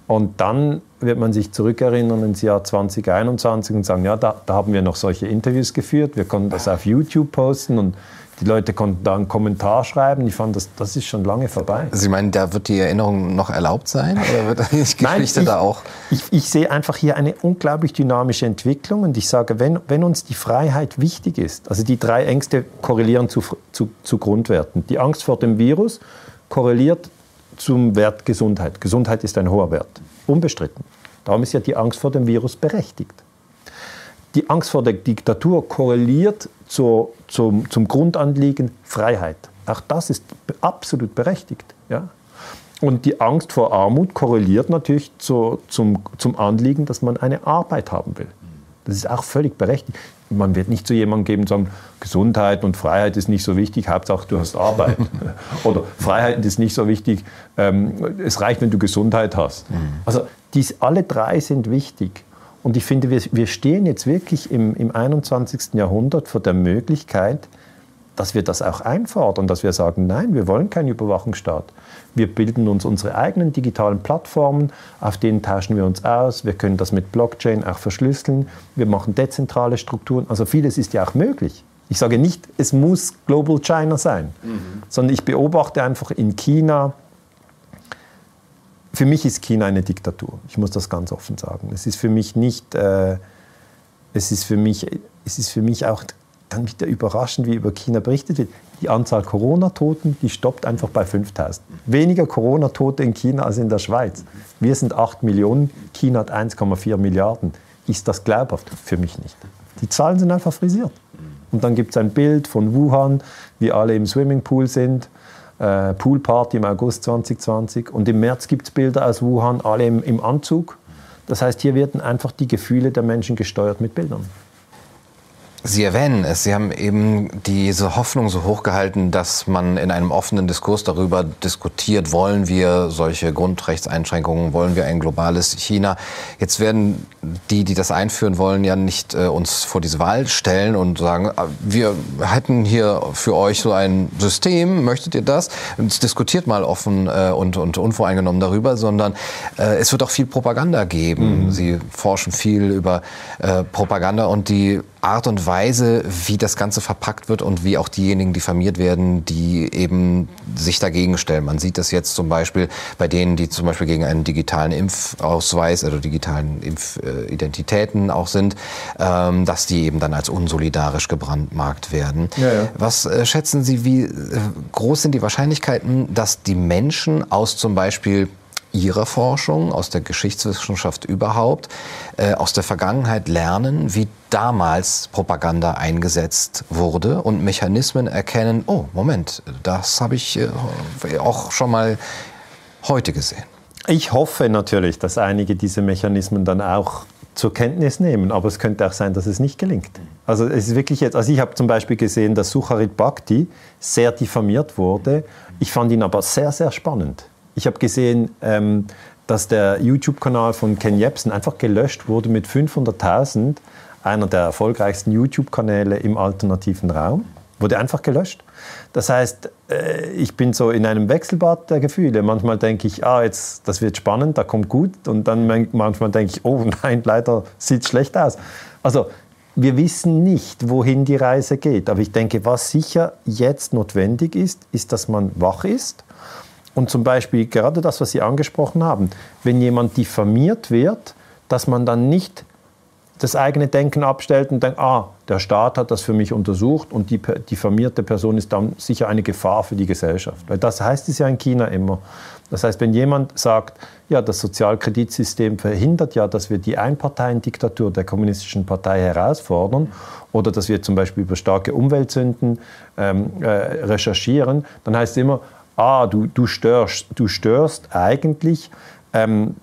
Und dann wird man sich zurückerinnern ins Jahr 2021 und sagen, ja, da, da haben wir noch solche Interviews geführt, wir konnten das auf YouTube posten und die Leute konnten da einen Kommentar schreiben. Ich fand, das, das ist schon lange vorbei. Sie meinen, da wird die Erinnerung noch erlaubt sein? Oder wird Geschichte Nein, ich, da auch? Ich, ich, sehe einfach hier eine unglaublich dynamische Entwicklung. Und ich sage, wenn, wenn uns die Freiheit wichtig ist, also die drei Ängste korrelieren zu, zu, zu Grundwerten. Die Angst vor dem Virus korreliert zum Wert Gesundheit. Gesundheit ist ein hoher Wert, unbestritten. Darum ist ja die Angst vor dem Virus berechtigt. Die Angst vor der Diktatur korreliert zur, zum, zum Grundanliegen Freiheit. Auch das ist absolut berechtigt. Ja? Und die Angst vor Armut korreliert natürlich zu, zum, zum Anliegen, dass man eine Arbeit haben will. Das ist auch völlig berechtigt. Man wird nicht zu jemandem geben und sagen, Gesundheit und Freiheit ist nicht so wichtig, Hauptsache du hast Arbeit. Oder Freiheit ist nicht so wichtig, ähm, es reicht, wenn du Gesundheit hast. Mhm. Also dies, alle drei sind wichtig. Und ich finde, wir, wir stehen jetzt wirklich im, im 21. Jahrhundert vor der Möglichkeit, dass wir das auch einfordern, dass wir sagen, nein, wir wollen keinen Überwachungsstaat. Wir bilden uns unsere eigenen digitalen Plattformen, auf denen tauschen wir uns aus. Wir können das mit Blockchain auch verschlüsseln. Wir machen dezentrale Strukturen. Also vieles ist ja auch möglich. Ich sage nicht, es muss Global China sein, mhm. sondern ich beobachte einfach in China für mich ist China eine Diktatur. Ich muss das ganz offen sagen. Es ist für mich nicht, äh, es ist für mich, es ist für mich auch dann wieder überraschend, wie über China berichtet wird. Die Anzahl Corona-Toten, die stoppt einfach bei 5000. Weniger Corona-Tote in China als in der Schweiz. Wir sind 8 Millionen, China hat 1,4 Milliarden. Ist das glaubhaft? Für mich nicht. Die Zahlen sind einfach frisiert. Und dann gibt es ein Bild von Wuhan, wie alle im Swimmingpool sind äh, Poolparty im August 2020 und im März gibt es Bilder aus Wuhan, alle im, im, Anzug. Das heißt, hier werden einfach die Gefühle der Menschen gesteuert mit Bildern. Sie erwähnen es, Sie haben eben diese Hoffnung so hochgehalten, dass man in einem offenen Diskurs darüber diskutiert, wollen wir solche Grundrechtseinschränkungen, wollen wir ein globales China. Jetzt werden die, die das einführen wollen, ja nicht äh, uns vor diese Wahl stellen und sagen, ah, wir hätten hier für euch so ein System, möchtet ihr das? Und diskutiert mal offen äh, und, und unvoreingenommen darüber, sondern äh, es wird auch viel Propaganda geben. Mhm. Sie forschen viel über äh, Propaganda und die Art und Weise, wie das Ganze verpackt wird und wie auch diejenigen diffamiert werden, die eben sich dagegen stellen. Man sieht das jetzt zum Beispiel bei denen, die zum Beispiel gegen einen digitalen Impfausweis, also digitalen Impfidentitäten auch sind, ähm, dass die eben dann als unsolidarisch gebrandmarkt werden. Ja, ja. Was äh, schätzen Sie, wie äh, groß sind die Wahrscheinlichkeiten, dass die Menschen aus zum Beispiel Ihrer Forschung, aus der Geschichtswissenschaft überhaupt, äh, aus der Vergangenheit lernen, wie damals Propaganda eingesetzt wurde und Mechanismen erkennen, oh, Moment, das habe ich äh, auch schon mal heute gesehen. Ich hoffe natürlich, dass einige diese Mechanismen dann auch zur Kenntnis nehmen, aber es könnte auch sein, dass es nicht gelingt. Also es ist wirklich jetzt, also ich habe zum Beispiel gesehen, dass Sucharit Bhakti sehr diffamiert wurde. Ich fand ihn aber sehr, sehr spannend. Ich habe gesehen, ähm, dass der YouTube-Kanal von Ken Jebsen einfach gelöscht wurde mit 500.000, einer der erfolgreichsten YouTube-Kanäle im alternativen Raum, wurde einfach gelöscht. Das heißt, äh, ich bin so in einem Wechselbad der Gefühle. Manchmal denke ich, ah, jetzt, das wird spannend, da kommt gut. Und dann manchmal denke ich, oh nein, leider sieht es schlecht aus. Also wir wissen nicht, wohin die Reise geht. Aber ich denke, was sicher jetzt notwendig ist, ist, dass man wach ist und zum Beispiel gerade das, was Sie angesprochen haben, wenn jemand diffamiert wird, dass man dann nicht das eigene Denken abstellt und denkt, ah, der Staat hat das für mich untersucht und die diffamierte Person ist dann sicher eine Gefahr für die Gesellschaft. Weil das heißt es ja in China immer. Das heißt, wenn jemand sagt, ja, das Sozialkreditsystem verhindert ja, dass wir die Einparteiendiktatur der kommunistischen Partei herausfordern oder dass wir zum Beispiel über starke Umweltsünden ähm, äh, recherchieren, dann heißt es immer, ah, du, du, störst, du störst eigentlich ähm,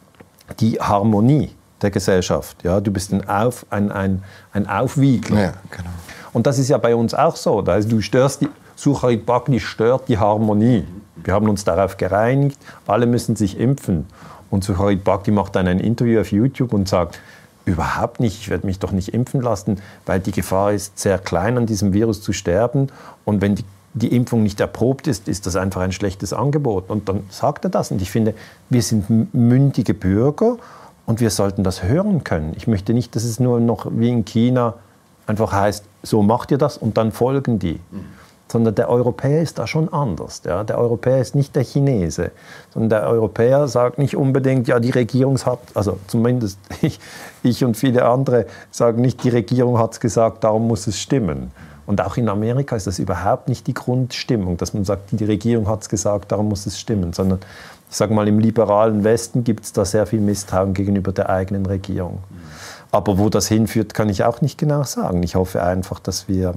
die Harmonie der Gesellschaft. Ja? Du bist ein, Auf, ein, ein, ein Aufwiegler. Ja, genau. Und das ist ja bei uns auch so. Da du störst die, Sucharit Bhakti stört die Harmonie. Wir haben uns darauf gereinigt, alle müssen sich impfen. Und Sucharit Bhakti macht dann ein Interview auf YouTube und sagt, überhaupt nicht, ich werde mich doch nicht impfen lassen, weil die Gefahr ist sehr klein, an diesem Virus zu sterben. Und wenn die die Impfung nicht erprobt ist, ist das einfach ein schlechtes Angebot. Und dann sagt er das. Und ich finde, wir sind mündige Bürger und wir sollten das hören können. Ich möchte nicht, dass es nur noch wie in China einfach heißt, so macht ihr das und dann folgen die. Mhm. Sondern der Europäer ist da schon anders. Ja? Der Europäer ist nicht der Chinese, sondern der Europäer sagt nicht unbedingt, ja, die Regierung hat, also zumindest ich, ich und viele andere sagen nicht, die Regierung hat es gesagt, darum muss es stimmen und auch in Amerika ist das überhaupt nicht die Grundstimmung, dass man sagt, die Regierung hat es gesagt, darum muss es stimmen, sondern ich sage mal, im liberalen Westen gibt es da sehr viel Misstrauen gegenüber der eigenen Regierung. Aber wo das hinführt, kann ich auch nicht genau sagen. Ich hoffe einfach, dass wir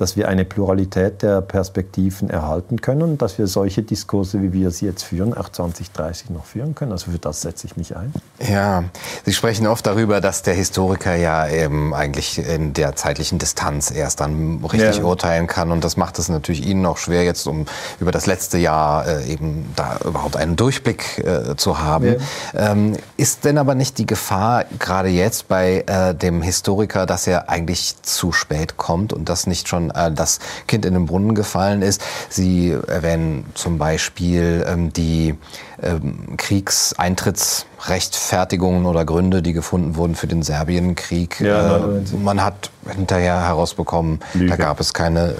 dass wir eine Pluralität der Perspektiven erhalten können und dass wir solche Diskurse, wie wir sie jetzt führen, auch 2030 noch führen können. Also für das setze ich mich ein. Ja, Sie sprechen oft darüber, dass der Historiker ja eben eigentlich in der zeitlichen Distanz erst dann richtig ja. urteilen kann. Und das macht es natürlich Ihnen auch schwer, jetzt um über das letzte Jahr äh, eben da überhaupt einen Durchblick äh, zu haben. Ja. Ähm, ist denn aber nicht die Gefahr, gerade jetzt bei äh, dem Historiker, dass er eigentlich zu spät kommt und das nicht schon äh, das Kind in den Brunnen gefallen ist. Sie erwähnen zum Beispiel ähm, die ähm, Kriegseintrittsrechtfertigungen oder Gründe, die gefunden wurden für den Serbienkrieg. Ja, äh, man hat hinterher herausbekommen, Lüge. da gab es keine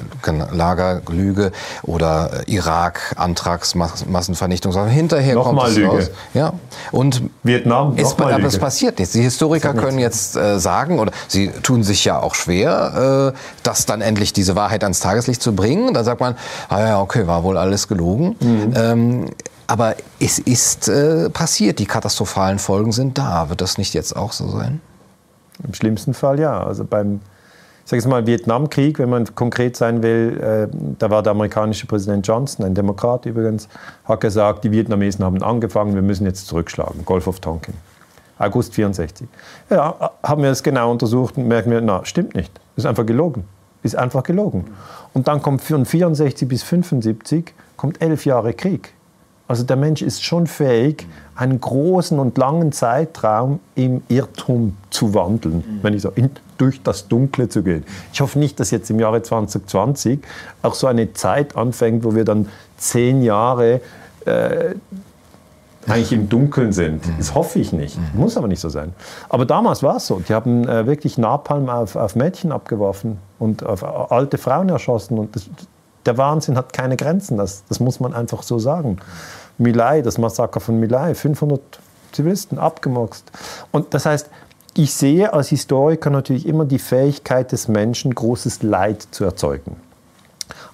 Lagerlüge oder Irak, Antragsmassenvernichtung, sondern hinterher noch kommt es Lüge. raus. Ja. Und Vietnam, ist, aber Lüge. es passiert nichts. Die Historiker können jetzt äh, sagen, oder sie tun sich ja auch schwer, äh, das dann endlich diese Wahrheit ans Tageslicht zu bringen. Dann sagt man, ah ja, okay, war wohl alles gelogen. Mhm. Ähm, aber es ist äh, passiert, die katastrophalen Folgen sind da. Wird das nicht jetzt auch so sein? Im schlimmsten Fall ja. Also beim ich mal, Vietnamkrieg, wenn man konkret sein will, äh, da war der amerikanische Präsident Johnson, ein Demokrat übrigens, hat gesagt, die Vietnamesen haben angefangen, wir müssen jetzt zurückschlagen. Golf of Tonkin. August 64. Ja, haben wir es genau untersucht und merken wir, na, stimmt nicht. ist einfach gelogen. Ist einfach gelogen. Und dann kommt von 64 bis 75 kommt elf Jahre Krieg. Also der Mensch ist schon fähig, einen großen und langen Zeitraum im Irrtum zu wandeln, mhm. wenn ich so in, durch das Dunkle zu gehen. Ich hoffe nicht, dass jetzt im Jahre 2020 auch so eine Zeit anfängt, wo wir dann zehn Jahre äh, eigentlich im Dunkeln sind. Mhm. Das hoffe ich nicht. Mhm. Muss aber nicht so sein. Aber damals war es so. Die haben äh, wirklich Napalm auf, auf, Mädchen abgeworfen und auf alte Frauen erschossen. Und das, der Wahnsinn hat keine Grenzen. Das, das muss man einfach so sagen. Milai, das Massaker von Milai, 500 Zivilisten abgemurkst. Und das heißt, ich sehe als Historiker natürlich immer die Fähigkeit des Menschen, großes Leid zu erzeugen.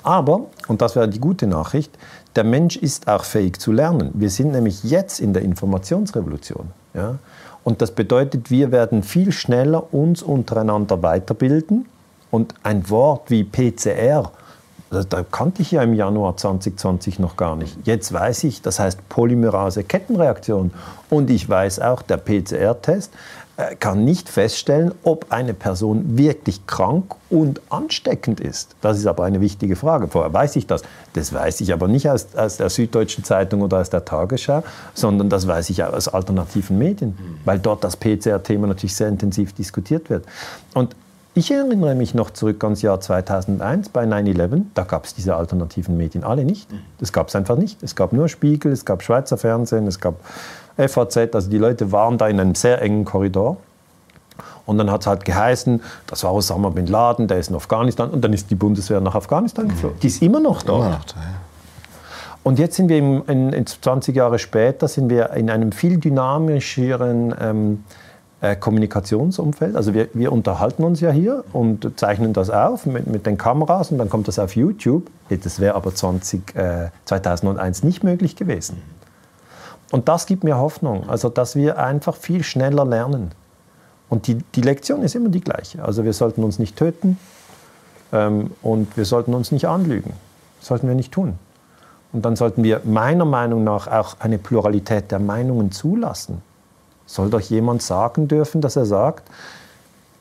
Aber, und das wäre die gute Nachricht, der Mensch ist auch fähig zu lernen. Wir sind nämlich jetzt in der Informationsrevolution. Ja? Und das bedeutet, wir werden viel schneller uns untereinander weiterbilden. Und ein Wort wie PCR, das, kannte ich ja im Januar 2020 noch gar nicht. Jetzt weiß ich, das heißt Polymerase-Kettenreaktion. Und ich weiß auch, der PCR-Test äh, kann nicht feststellen, ob eine Person wirklich krank und ansteckend ist. Das ist aber eine wichtige Frage. Vorher weiß ich das. Das weiß ich aber nicht aus, aus der Süddeutschen Zeitung oder aus der Tagesschau, sondern das weiß ich aus alternativen Medien, weil dort das PCR-Thema natürlich sehr intensiv diskutiert wird. Und ich erinnere mich noch zurück ans Jahr 2001 bei 9-11. Da gab es diese alternativen Medien alle nicht. Das gab es einfach nicht. Es gab nur Spiegel, es gab Schweizer Fernsehen, es gab FAZ, also die Leute waren da in einem sehr engen Korridor. Und dann hat es halt geheißen, das war Osama Bin Laden, der ist in Afghanistan. Und dann ist die Bundeswehr nach Afghanistan geflogen. Die ist immer noch da. Immer noch da ja. Und jetzt sind wir im, in, in 20 Jahre später sind wir in einem viel dynamischeren ähm, äh, Kommunikationsumfeld. Also wir, wir, unterhalten uns ja hier und zeichnen das auf mit, mit, den Kameras und dann kommt das auf YouTube. Das wäre aber 20, äh, 2001 nicht möglich gewesen. Und das gibt mir Hoffnung, also dass wir einfach viel schneller lernen. Und die, die Lektion ist immer die gleiche. Also wir sollten uns nicht töten ähm, und wir sollten uns nicht anlügen. Das sollten wir nicht tun. Und dann sollten wir meiner Meinung nach auch eine Pluralität der Meinungen zulassen. Soll doch jemand sagen dürfen, dass er sagt,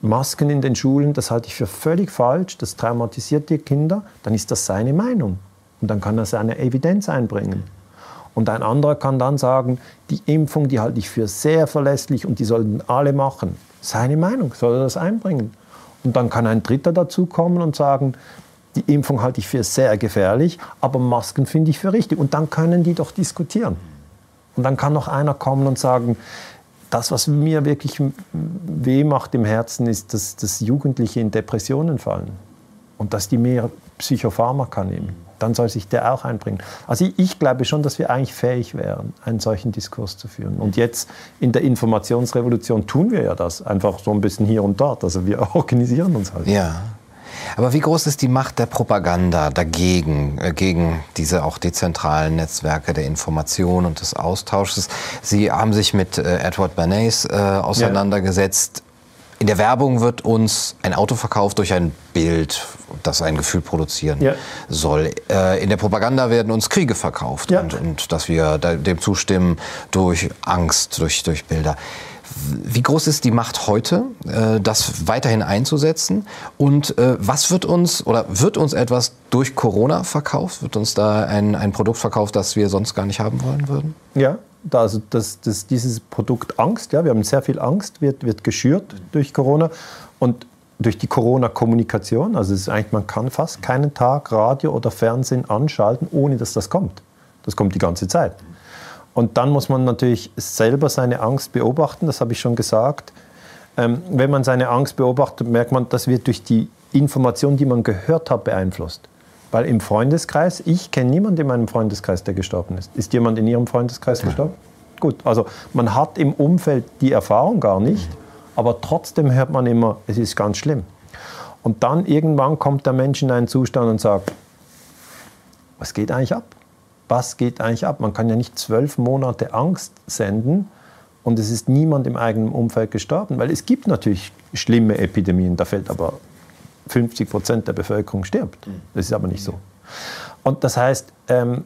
Masken in den Schulen, das halte ich für völlig falsch, das traumatisiert die Kinder, dann ist das seine Meinung. Und dann kann er seine Evidenz einbringen. Und ein anderer kann dann sagen, die Impfung, die halte ich für sehr verlässlich und die sollten alle machen. Seine Meinung, soll er das einbringen. Und dann kann ein Dritter dazukommen und sagen, die Impfung halte ich für sehr gefährlich, aber Masken finde ich für richtig. Und dann können die doch diskutieren. Und dann kann noch einer kommen und sagen, das, was mir wirklich weh macht im Herzen, ist, dass, dass Jugendliche in Depressionen fallen und dass die mehr Psychopharmaka nehmen dann soll sich der auch einbringen. Also ich, ich, glaube schon, dass wir eigentlich fähig wären, einen solchen Diskurs zu führen. Und jetzt in der Informationsrevolution tun wir ja das, einfach so ein bisschen hier und dort. Also wir organisieren uns halt. Ja. Aber wie groß ist die Macht der Propaganda dagegen, äh, gegen diese auch dezentralen Netzwerke der Information und des Austausches? Sie haben sich mit äh, Edward Bernays äh, auseinandergesetzt. Ja. In der Werbung wird uns ein Auto verkauft durch ein Bild, das ein Gefühl produzieren ja. soll. Äh, in der Propaganda werden uns Kriege verkauft ja. und, und, dass wir dem zustimmen durch Angst, durch, durch Bilder. Wie groß ist die Macht heute, äh, das weiterhin einzusetzen? Und äh, was wird uns oder wird uns etwas durch Corona verkauft? Wird uns da ein, ein Produkt verkauft, das wir sonst gar nicht haben wollen würden? Ja, also das, das, dieses Produkt Angst, ja, wir haben sehr viel Angst, wird, wird geschürt durch Corona und durch die Corona-Kommunikation. Also es ist eigentlich, man kann fast keinen Tag Radio oder Fernsehen anschalten, ohne dass das kommt. Das kommt die ganze Zeit. Und dann muss man natürlich selber seine Angst beobachten, das habe ich schon gesagt. Ähm, wenn man seine Angst beobachtet, merkt man, das wird durch die Information, die man gehört hat, beeinflusst. Weil im Freundeskreis, ich kenne niemanden in meinem Freundeskreis, der gestorben ist. Ist jemand in Ihrem Freundeskreis ja. gestorben? Gut, also man hat im Umfeld die Erfahrung gar nicht, aber trotzdem hört man immer, es ist ganz schlimm. Und dann irgendwann kommt der Mensch in einen Zustand und sagt, was geht eigentlich ab? Was geht eigentlich ab? Man kann ja nicht zwölf Monate Angst senden und es ist niemand im eigenen Umfeld gestorben, weil es gibt natürlich schlimme Epidemien, da fällt aber 50 Prozent der Bevölkerung stirbt. Mhm. Das ist aber nicht so. Und das heißt, ähm,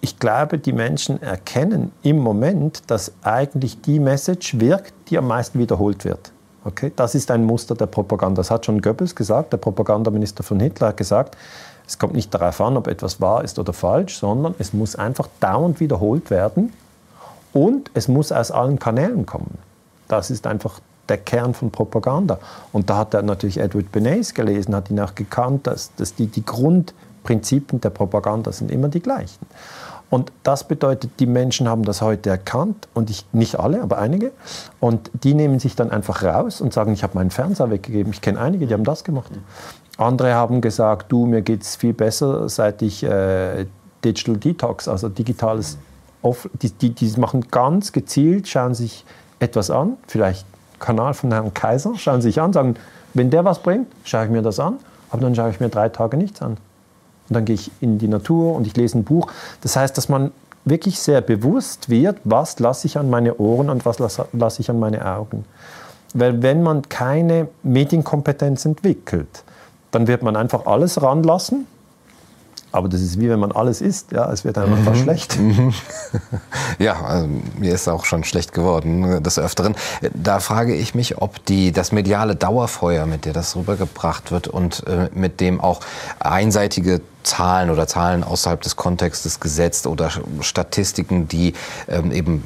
ich glaube, die Menschen erkennen im Moment, dass eigentlich die Message wirkt, die am meisten wiederholt wird. Okay? Das ist ein Muster der Propaganda. Das hat schon Goebbels gesagt, der Propagandaminister von Hitler hat gesagt, es kommt nicht darauf an, ob etwas wahr ist oder falsch, sondern es muss einfach dauernd wiederholt werden und es muss aus allen Kanälen kommen. Das ist einfach der Kern von Propaganda. Und da hat er natürlich Edward Bernays gelesen, hat ihn auch gekannt, dass, dass die, die Grundprinzipien der Propaganda sind immer die gleichen. Und das bedeutet, die Menschen haben das heute erkannt und ich, nicht alle, aber einige. Und die nehmen sich dann einfach raus und sagen, ich habe meinen Fernseher weggegeben. Ich kenne einige, die haben das gemacht. Andere haben gesagt, du, mir geht es viel besser, seit ich äh, Digital Detox, also digitales, off die, die, die machen ganz gezielt, schauen sich etwas an, vielleicht Kanal von Herrn Kaiser, schauen sich an, sagen, wenn der was bringt, schaue ich mir das an, aber dann schaue ich mir drei Tage nichts an. Und dann gehe ich in die Natur und ich lese ein Buch. Das heißt, dass man wirklich sehr bewusst wird, was lasse ich an meine Ohren und was lasse ich an meine Augen. Weil wenn man keine Medienkompetenz entwickelt, dann wird man einfach alles ranlassen aber das ist wie wenn man alles isst, ja, es wird einfach mhm. schlecht. Mhm. Ja, also mir ist auch schon schlecht geworden des Öfteren. Da frage ich mich, ob die, das mediale Dauerfeuer, mit dem das rübergebracht wird und äh, mit dem auch einseitige Zahlen oder Zahlen außerhalb des Kontextes gesetzt oder Statistiken, die ähm, eben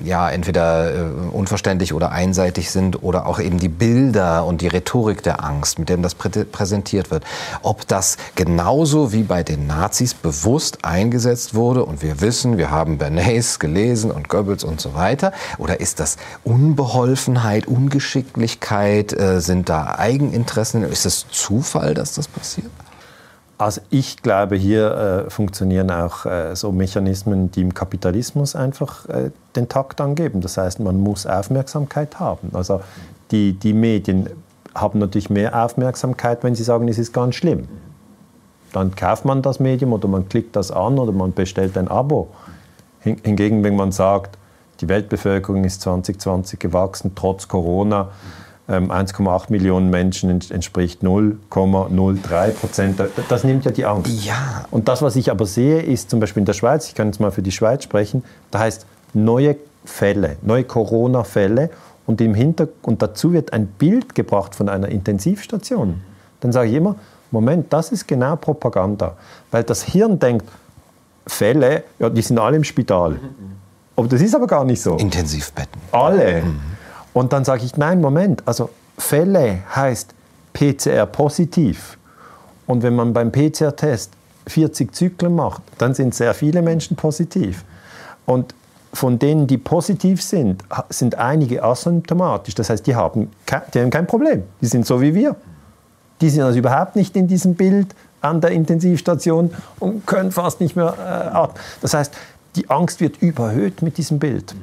ja entweder äh, unverständlich oder einseitig sind oder auch eben die Bilder und die Rhetorik der Angst, mit dem das prä präsentiert wird. Ob das genauso wie bei den Nazis bewusst eingesetzt wurde und wir wissen, wir haben Bernays gelesen und Goebbels und so weiter, oder ist das Unbeholfenheit, Ungeschicklichkeit, äh, sind da Eigeninteressen, ist es Zufall, dass das passiert? Also ich glaube, hier äh, funktionieren auch äh, so Mechanismen, die im Kapitalismus einfach äh, den Takt angeben. Das heißt, man muss Aufmerksamkeit haben. Also die, die Medien haben natürlich mehr Aufmerksamkeit, wenn sie sagen, es ist ganz schlimm. Dann kauft man das Medium oder man klickt das an oder man bestellt ein Abo. Hingegen, wenn man sagt, die Weltbevölkerung ist 2020 gewachsen, trotz Corona, 1,8 ähm, Millionen Menschen entspricht 0,03 Prozent. Das nimmt ja die Angst. Ja. Und das, was ich aber sehe, ist zum Beispiel in der Schweiz, ich kann jetzt mal für die Schweiz sprechen, da heißt neue Fälle, neue Corona-Fälle und, im und dazu wird ein Bild gebracht von einer Intensivstation. Dann sage ich immer, Moment, das ist genau Propaganda. Weil das Hirn denkt, Fälle, ja, die sind alle im Spital. Aber das ist aber gar nicht so. Intensivbetten. Alle. Mhm. Und dann sage ich, nein, Moment, also Fälle heißt PCR positiv. Und wenn man beim PCR-Test 40 Zyklen macht, dann sind sehr viele Menschen positiv. Und von denen, die positiv sind, sind einige asymptomatisch. Das heißt, die haben, kein, die haben kein Problem. Die sind so wie wir. Die sind also überhaupt nicht in diesem Bild an der Intensivstation und können fast nicht mehr äh, atmen. Das heißt, die Angst wird überhöht mit diesem Bild.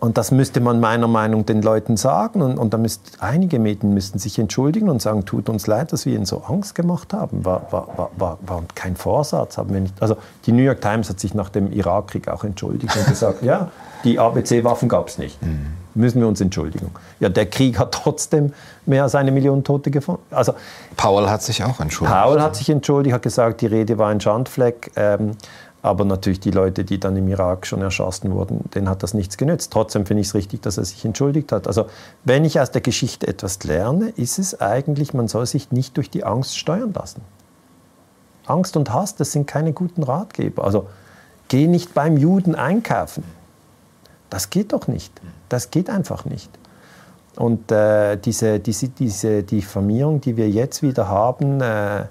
Und das müsste man meiner Meinung nach den Leuten sagen. Und, und da müsst, einige Medien müssten sich entschuldigen und sagen, tut uns leid, dass wir ihnen so Angst gemacht haben. War, war, war, war kein Vorsatz. Haben wir nicht, also die New York Times hat sich nach dem Irakkrieg auch entschuldigt und gesagt, ja, die ABC-Waffen gab es nicht. Mhm. Müssen wir uns entschuldigen. Ja, der Krieg hat trotzdem mehr als eine Million Tote gefunden. Also, Paul hat sich auch entschuldigt. Paul hat sich entschuldigt, hat gesagt, die Rede war ein Schandfleck. Ähm, aber natürlich die Leute, die dann im Irak schon erschossen wurden, denen hat das nichts genützt. Trotzdem finde ich es richtig, dass er sich entschuldigt hat. Also wenn ich aus der Geschichte etwas lerne, ist es eigentlich, man soll sich nicht durch die Angst steuern lassen. Angst und Hass, das sind keine guten Ratgeber. Also geh nicht beim Juden einkaufen. Das geht doch nicht. Das geht einfach nicht. Und äh, diese, diese, diese Diffamierung, die wir jetzt wieder haben, äh,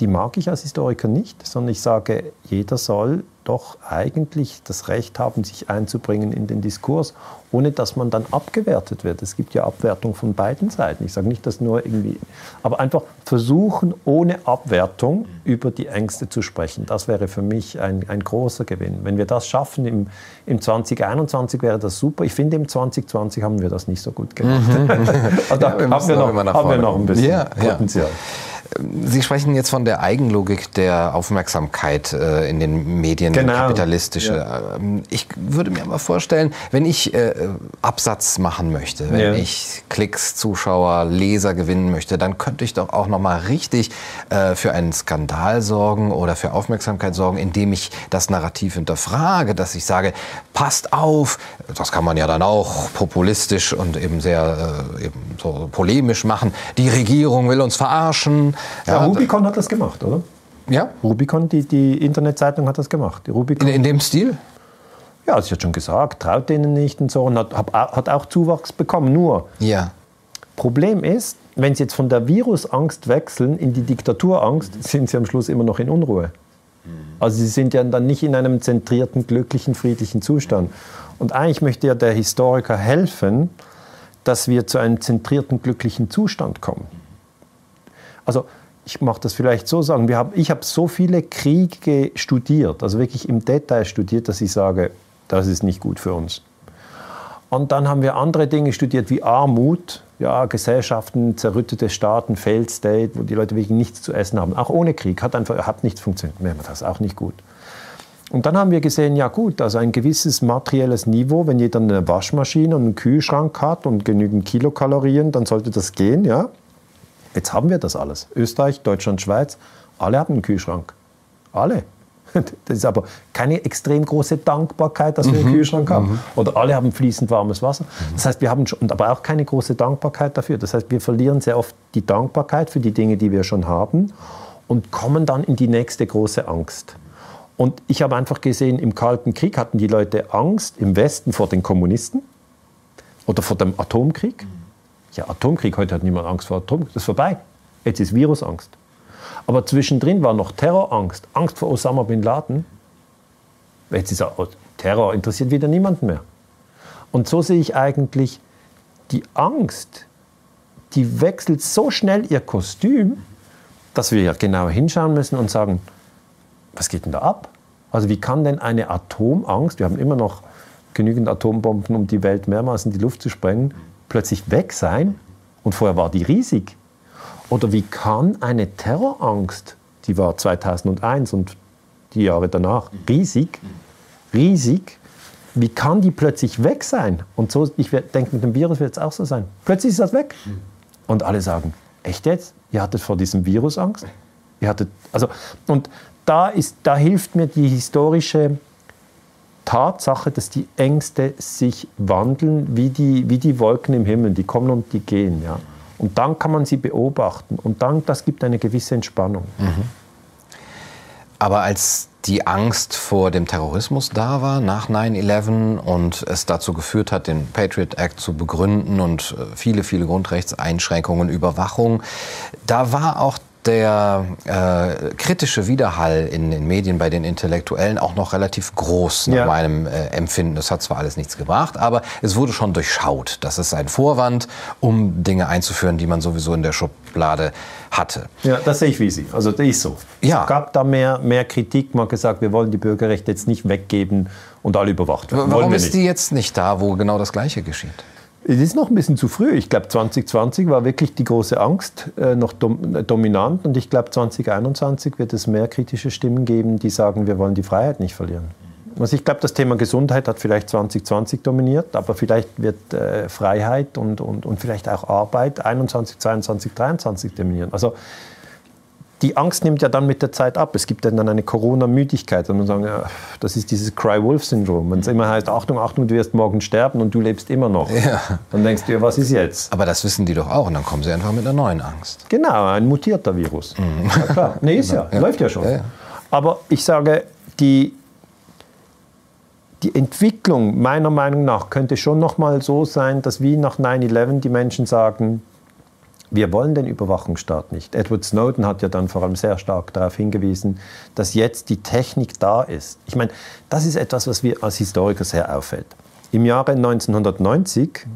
die mag ich als Historiker nicht, sondern ich sage, jeder soll doch eigentlich das Recht haben, sich einzubringen in den Diskurs, ohne dass man dann abgewertet wird. Es gibt ja Abwertung von beiden Seiten. Ich sage nicht, dass nur irgendwie, aber einfach versuchen, ohne Abwertung über die Ängste zu sprechen. Das wäre für mich ein, ein großer Gewinn. Wenn wir das schaffen im, im 2021, wäre das super. Ich finde, im 2020 haben wir das nicht so gut gemacht. Mhm. also da ja, haben, wir noch, haben wir noch ein bisschen ja, Potenzial. Ja. Sie sprechen jetzt von der Eigenlogik der Aufmerksamkeit äh, in den Medien, genau. kapitalistische. Ja. Ähm, ich würde mir aber vorstellen, wenn ich äh, Absatz machen möchte, wenn ja. ich Klicks, Zuschauer, Leser gewinnen möchte, dann könnte ich doch auch noch mal richtig äh, für einen Skandal sorgen oder für Aufmerksamkeit sorgen, indem ich das Narrativ hinterfrage, dass ich sage, passt auf, das kann man ja dann auch populistisch und eben sehr äh, eben so polemisch machen. Die Regierung will uns verarschen. Ja, ja Rubicon hat das gemacht, oder? Ja. Rubicon, die, die Internetzeitung hat das gemacht. Die Rubicon. In, in dem Stil? Ja, ich hatte schon gesagt, traut denen nicht und so und hat, hat auch Zuwachs bekommen. Nur, ja. Problem ist, wenn Sie jetzt von der Virusangst wechseln in die Diktaturangst, sind Sie am Schluss immer noch in Unruhe. Also Sie sind ja dann nicht in einem zentrierten, glücklichen, friedlichen Zustand. Und eigentlich möchte ja der Historiker helfen, dass wir zu einem zentrierten, glücklichen Zustand kommen. Also ich mache das vielleicht so sagen, wir haben, ich habe so viele Kriege studiert, also wirklich im Detail studiert, dass ich sage, das ist nicht gut für uns. Und dann haben wir andere Dinge studiert wie Armut, ja, Gesellschaften, zerrüttete Staaten, Failed State, wo die Leute wirklich nichts zu essen haben. Auch ohne Krieg hat einfach hat nicht funktioniert. Das ist auch nicht gut. Und dann haben wir gesehen, ja gut, also ein gewisses materielles Niveau, wenn jeder eine Waschmaschine und einen Kühlschrank hat und genügend Kilokalorien, dann sollte das gehen, ja. Jetzt haben wir das alles. Österreich, Deutschland, Schweiz, alle haben einen Kühlschrank. Alle. Das ist aber keine extrem große Dankbarkeit, dass wir einen mhm. Kühlschrank haben. Mhm. Oder alle haben fließend warmes Wasser. Das heißt, wir haben schon, aber auch keine große Dankbarkeit dafür. Das heißt, wir verlieren sehr oft die Dankbarkeit für die Dinge, die wir schon haben und kommen dann in die nächste große Angst. Und ich habe einfach gesehen, im Kalten Krieg hatten die Leute Angst im Westen vor den Kommunisten oder vor dem Atomkrieg. Ja, Atomkrieg, heute hat niemand Angst vor Atomkrieg, das ist vorbei. Jetzt ist Virusangst. Aber zwischendrin war noch Terrorangst, Angst vor Osama bin Laden. Jetzt ist er, Terror interessiert wieder niemanden mehr. Und so sehe ich eigentlich die Angst, die wechselt so schnell ihr Kostüm, dass wir ja genauer hinschauen müssen und sagen, was geht denn da ab? Also wie kann denn eine Atomangst, wir haben immer noch genügend Atombomben, um die Welt mehrmals in die Luft zu sprengen, plötzlich weg sein? Und vorher war die riesig. Oder wie kann eine Terrorangst, die war 2001 und die Jahre danach riesig, riesig, wie kann die plötzlich weg sein? Und so, ich denke, mit dem Virus wird es auch so sein. Plötzlich ist das weg. Und alle sagen, echt jetzt? Ihr hattet vor diesem Virus Angst? Ihr hattet, also, und da, ist, da hilft mir die historische Tatsache, dass die Ängste sich wandeln wie die, wie die Wolken im Himmel. Die kommen und die gehen. Ja. Und dann kann man sie beobachten. Und dann, das gibt eine gewisse Entspannung. Mhm. Aber als die Angst vor dem Terrorismus da war nach 9-11 und es dazu geführt hat, den Patriot Act zu begründen und äh, viele, viele Grundrechtseinschränkungen, Überwachung, da war auch der äh, kritische Widerhall in den Medien bei den Intellektuellen auch noch relativ groß nach ja. meinem äh, Empfinden. Das hat zwar alles nichts gebracht, aber es wurde schon durchschaut. Das ist ein Vorwand, um Dinge einzuführen, die man sowieso in der Schublade hatte. Ja, das sehe ich wie Sie. Also das ist so. Ja. Es gab da mehr, mehr Kritik. Man hat gesagt, wir wollen die Bürgerrechte jetzt nicht weggeben und alle überwacht werden. Warum ist die jetzt nicht da, wo genau das Gleiche geschieht? Es ist noch ein bisschen zu früh. Ich glaube, 2020 war wirklich die große Angst äh, noch dom äh, dominant. Und ich glaube, 2021 wird es mehr kritische Stimmen geben, die sagen, wir wollen die Freiheit nicht verlieren. Also ich glaube, das Thema Gesundheit hat vielleicht 2020 dominiert, aber vielleicht wird äh, Freiheit und, und, und vielleicht auch Arbeit 21, 22, 23 dominieren. Also die Angst nimmt ja dann mit der Zeit ab. Es gibt dann eine Corona-Müdigkeit. Und man sagt, ja, das ist dieses Cry-Wolf-Syndrom. Wenn es immer heißt, Achtung, Achtung, du wirst morgen sterben und du lebst immer noch. Ja. Dann denkst du, ja, was ist jetzt? Aber das wissen die doch auch und dann kommen sie einfach mit einer neuen Angst. Genau, ein mutierter Virus. Mhm. Ja, klar. Nee, ist ja, ja. läuft ja schon. Aber ich sage, die, die Entwicklung meiner Meinung nach könnte schon noch mal so sein, dass wie nach 9-11 die Menschen sagen, wir wollen den Überwachungsstaat nicht. Edward Snowden hat ja dann vor allem sehr stark darauf hingewiesen, dass jetzt die Technik da ist. Ich meine, das ist etwas, was mir als Historiker sehr auffällt. Im Jahre 1990,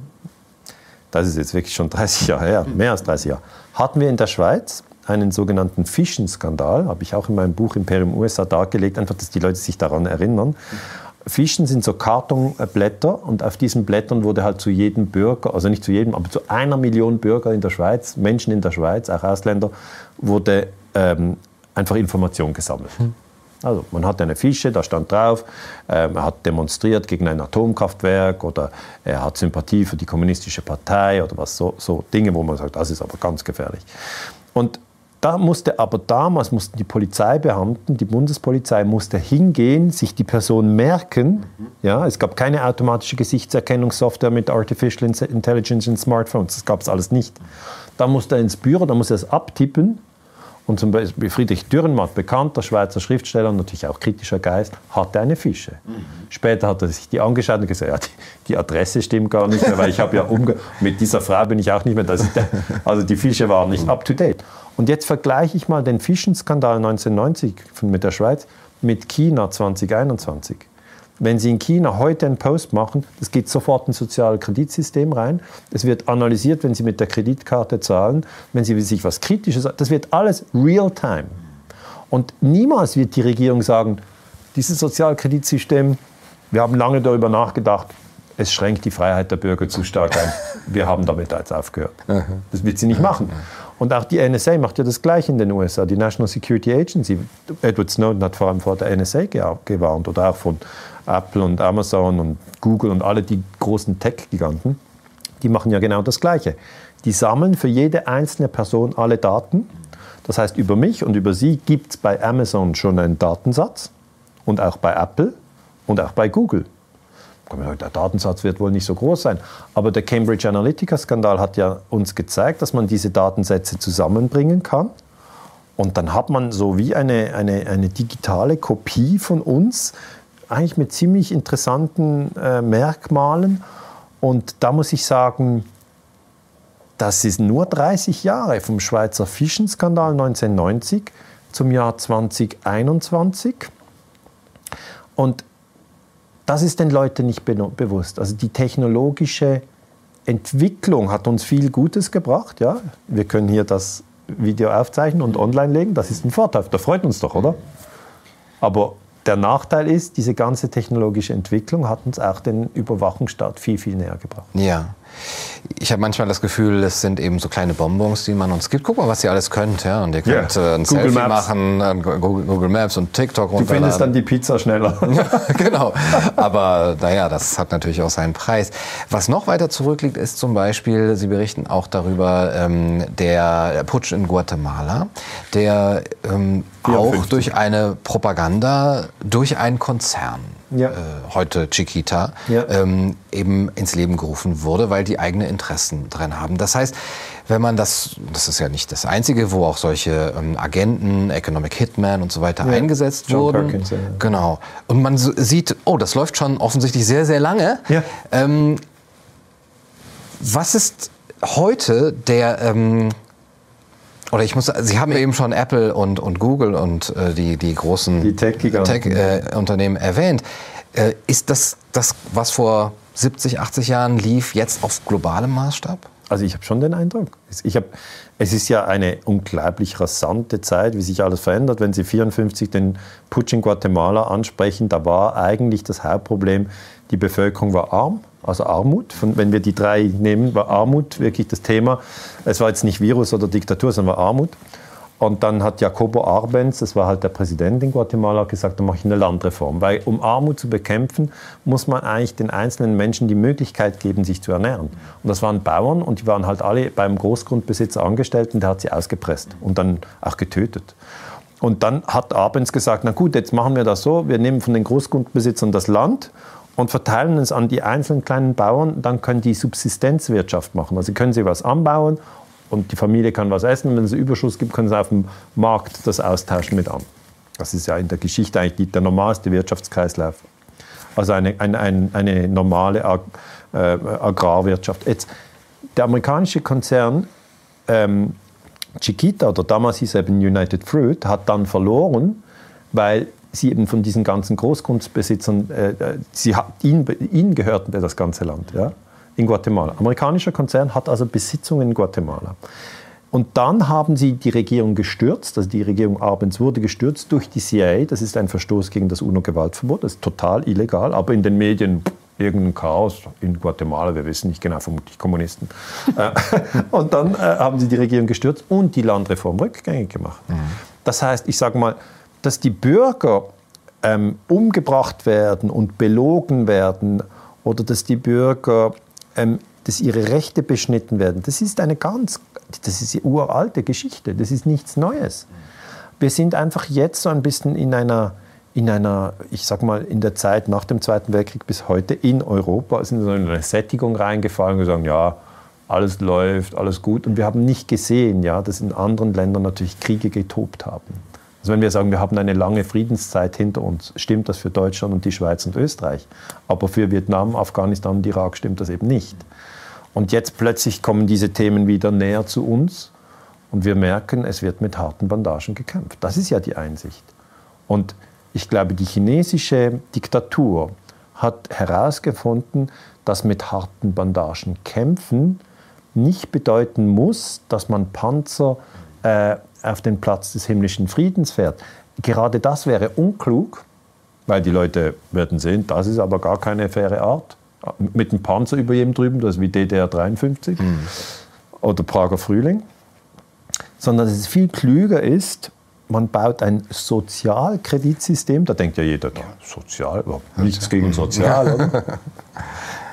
das ist jetzt wirklich schon 30 Jahre her, mehr als 30 Jahre, hatten wir in der Schweiz einen sogenannten Fission-Skandal, habe ich auch in meinem Buch Imperium USA dargelegt, einfach, dass die Leute sich daran erinnern. Fischen sind so Kartonblätter und auf diesen Blättern wurde halt zu jedem Bürger, also nicht zu jedem, aber zu einer Million Bürger in der Schweiz, Menschen in der Schweiz, auch Ausländer, wurde ähm, einfach Information gesammelt. Hm. Also man hat eine Fische, da stand drauf, ähm, er hat demonstriert gegen ein Atomkraftwerk oder er hat Sympathie für die kommunistische Partei oder was so, so Dinge, wo man sagt, das ist aber ganz gefährlich. Und da musste aber damals mussten die Polizeibeamten, die Bundespolizei musste hingehen, sich die Person merken. Mhm. Ja, es gab keine automatische Gesichtserkennungssoftware mit Artificial Intelligence in Smartphones. Das gab es alles nicht. Da musste er ins Büro, da musste er es abtippen. Und zum Beispiel Friedrich Dürrenmatt, bekannter Schweizer Schriftsteller und natürlich auch kritischer Geist, hatte eine Fische. Mhm. Später hat er sich die angeschaut und gesagt, ja, die, die Adresse stimmt gar nicht mehr, weil ich habe ja umge mit dieser Frau bin ich auch nicht mehr. Der, also die Fische waren nicht up to date. Und jetzt vergleiche ich mal den Fischenskandal 1990 mit der Schweiz mit China 2021. Wenn Sie in China heute einen Post machen, das geht sofort ins soziale Kreditsystem rein. Es wird analysiert, wenn Sie mit der Kreditkarte zahlen, wenn Sie sich was Kritisches sagen. Das wird alles real-time. Und niemals wird die Regierung sagen, dieses Sozialkreditsystem, wir haben lange darüber nachgedacht, es schränkt die Freiheit der Bürger zu stark ein. Wir haben damit jetzt aufgehört. Das wird sie nicht machen. Und auch die NSA macht ja das Gleiche in den USA. Die National Security Agency, Edward Snowden hat vor allem vor der NSA gewarnt oder auch von Apple und Amazon und Google und alle die großen Tech-Giganten. Die machen ja genau das Gleiche. Die sammeln für jede einzelne Person alle Daten. Das heißt, über mich und über sie gibt es bei Amazon schon einen Datensatz und auch bei Apple und auch bei Google der Datensatz wird wohl nicht so groß sein. Aber der Cambridge Analytica-Skandal hat ja uns gezeigt, dass man diese Datensätze zusammenbringen kann. Und dann hat man so wie eine, eine, eine digitale Kopie von uns, eigentlich mit ziemlich interessanten äh, Merkmalen. Und da muss ich sagen, das ist nur 30 Jahre vom Schweizer Fischenskandal 1990 zum Jahr 2021. Und das ist den Leuten nicht be bewusst. Also die technologische Entwicklung hat uns viel Gutes gebracht. Ja? Wir können hier das Video aufzeichnen und online legen. Das ist ein Vorteil. Das freut uns doch, oder? Aber der Nachteil ist, diese ganze technologische Entwicklung hat uns auch den Überwachungsstaat viel, viel näher gebracht. Ja. Ich habe manchmal das Gefühl, es sind eben so kleine Bonbons, die man uns gibt. Guck mal, was ihr alles könnt. Ja? Und ihr könnt yeah. äh, ein Google Selfie Maps. machen, äh, Google, Google, Maps und TikTok runterladen. Du findest dann die Pizza schneller. genau. Aber naja, das hat natürlich auch seinen Preis. Was noch weiter zurückliegt, ist zum Beispiel, Sie berichten auch darüber, ähm, der Putsch in Guatemala, der ähm, auch durch eine Propaganda, durch einen Konzern ja. äh, heute Chiquita, ja. ähm, eben ins Leben gerufen wurde, weil die eigene Interessen drin haben. Das heißt, wenn man das, das ist ja nicht das Einzige, wo auch solche ähm, Agenten, Economic Hitman und so weiter ja. eingesetzt John wurden. Perkins, ja. Genau. Und man sieht, oh, das läuft schon offensichtlich sehr, sehr lange. Ja. Ähm, was ist heute der, ähm, oder ich muss, Sie haben eben schon Apple und, und Google und äh, die, die großen die Tech-Unternehmen Tech, äh, erwähnt. Äh, ist das das, was vor 70, 80 Jahren lief, jetzt auf globalem Maßstab? Also ich habe schon den Eindruck. Ich hab, es ist ja eine unglaublich rasante Zeit, wie sich alles verändert. Wenn Sie 54 den Putsch in Guatemala ansprechen, da war eigentlich das Hauptproblem, die Bevölkerung war arm also Armut. Von, wenn wir die drei nehmen, war Armut wirklich das Thema. Es war jetzt nicht Virus oder Diktatur, sondern war Armut. Und dann hat Jacobo Arbenz, das war halt der Präsident in Guatemala, gesagt, dann mache ich eine Landreform. Weil um Armut zu bekämpfen, muss man eigentlich den einzelnen Menschen die Möglichkeit geben, sich zu ernähren. Und das waren Bauern und die waren halt alle beim Großgrundbesitzer angestellt und der hat sie ausgepresst und dann auch getötet. Und dann hat Arbenz gesagt, na gut, jetzt machen wir das so, wir nehmen von den Großgrundbesitzern das Land und verteilen es an die einzelnen kleinen Bauern, dann können die Subsistenzwirtschaft machen. Also können sie was anbauen und die Familie kann was essen. Und wenn es Überschuss gibt, können sie auf dem Markt das austauschen mit an. Das ist ja in der Geschichte eigentlich der normalste Wirtschaftskreislauf. Also eine, eine, eine, eine normale Ag äh, Agrarwirtschaft. Jetzt, der amerikanische Konzern ähm, Chiquita, oder damals hieß eben United Fruit, hat dann verloren, weil sie eben von diesen ganzen Großgrundbesitzern, äh, äh sie hat, ihnen, ihnen gehörte das ganze Land, ja, in Guatemala. Amerikanischer Konzern hat also Besitzungen in Guatemala. Und dann haben sie die Regierung gestürzt, also die Regierung Abends wurde gestürzt durch die CIA. Das ist ein Verstoß gegen das UNO-Gewaltverbot, das ist total illegal, aber in den Medien irgendein Chaos in Guatemala, wir wissen nicht genau, vermutlich Kommunisten. Äh, und dann äh, haben sie die Regierung gestürzt und die Landreform rückgängig gemacht. Mhm. Das heißt, ich sage mal, dass die Bürger ähm, umgebracht werden und belogen werden oder dass die Bürger, ähm, dass ihre Rechte beschnitten werden, das ist eine ganz, das ist eine uralte Geschichte, das ist nichts Neues. Wir sind einfach jetzt so ein bisschen in einer, in einer, ich sag mal, in der Zeit nach dem Zweiten Weltkrieg bis heute in Europa sind so in eine Sättigung reingefallen und gesagt, ja, alles läuft, alles gut. Und wir haben nicht gesehen, ja, dass in anderen Ländern natürlich Kriege getobt haben. Also wenn wir sagen, wir haben eine lange Friedenszeit hinter uns, stimmt das für Deutschland und die Schweiz und Österreich. Aber für Vietnam, Afghanistan und Irak stimmt das eben nicht. Und jetzt plötzlich kommen diese Themen wieder näher zu uns und wir merken, es wird mit harten Bandagen gekämpft. Das ist ja die Einsicht. Und ich glaube, die chinesische Diktatur hat herausgefunden, dass mit harten Bandagen kämpfen nicht bedeuten muss, dass man Panzer äh, auf den Platz des himmlischen Friedens fährt. Gerade das wäre unklug, weil die Leute werden sehen, das ist aber gar keine faire Art. Mit dem Panzer über jedem drüben, das ist wie DDR 53 mhm. oder Prager Frühling. Sondern dass es viel klüger ist, man baut ein Sozialkreditsystem, da denkt ja jeder, ja, sozial, nichts gegen sozial?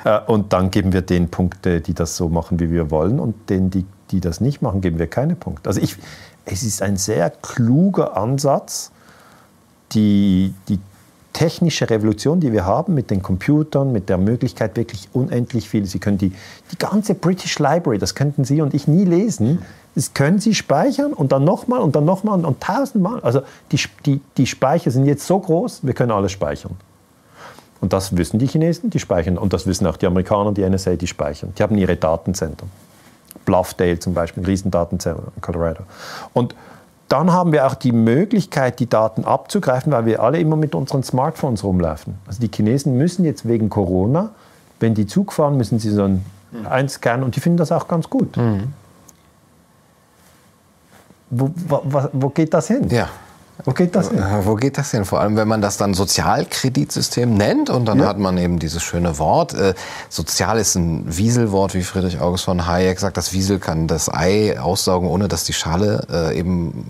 Äh, und dann geben wir den Punkte, die das so machen, wie wir wollen, und denen, die, die das nicht machen, geben wir keine Punkte. Also ich, es ist ein sehr kluger Ansatz, die, die technische Revolution, die wir haben mit den Computern, mit der Möglichkeit wirklich unendlich viel. Sie können die, die ganze British Library, das könnten Sie und ich nie lesen, das können Sie speichern und dann nochmal und dann nochmal und, und tausendmal. Also die, die, die Speicher sind jetzt so groß, wir können alles speichern. Und das wissen die Chinesen, die speichern. Und das wissen auch die Amerikaner, die NSA, die speichern. Die haben ihre Datenzentren. Bluffdale zum Beispiel, ein Riesendatenzentrum in Colorado. Und dann haben wir auch die Möglichkeit, die Daten abzugreifen, weil wir alle immer mit unseren Smartphones rumlaufen. Also die Chinesen müssen jetzt wegen Corona, wenn die Zug fahren, müssen sie so ein mhm. einscannen und die finden das auch ganz gut. Mhm. Wo, wo, wo, geht das hin? Ja. Wo geht das hin? Wo geht das hin? Vor allem, wenn man das dann Sozialkreditsystem nennt und dann ja. hat man eben dieses schöne Wort. Äh, Sozial ist ein Wieselwort, wie Friedrich August von Hayek sagt. Das Wiesel kann das Ei aussaugen, ohne dass die Schale äh, eben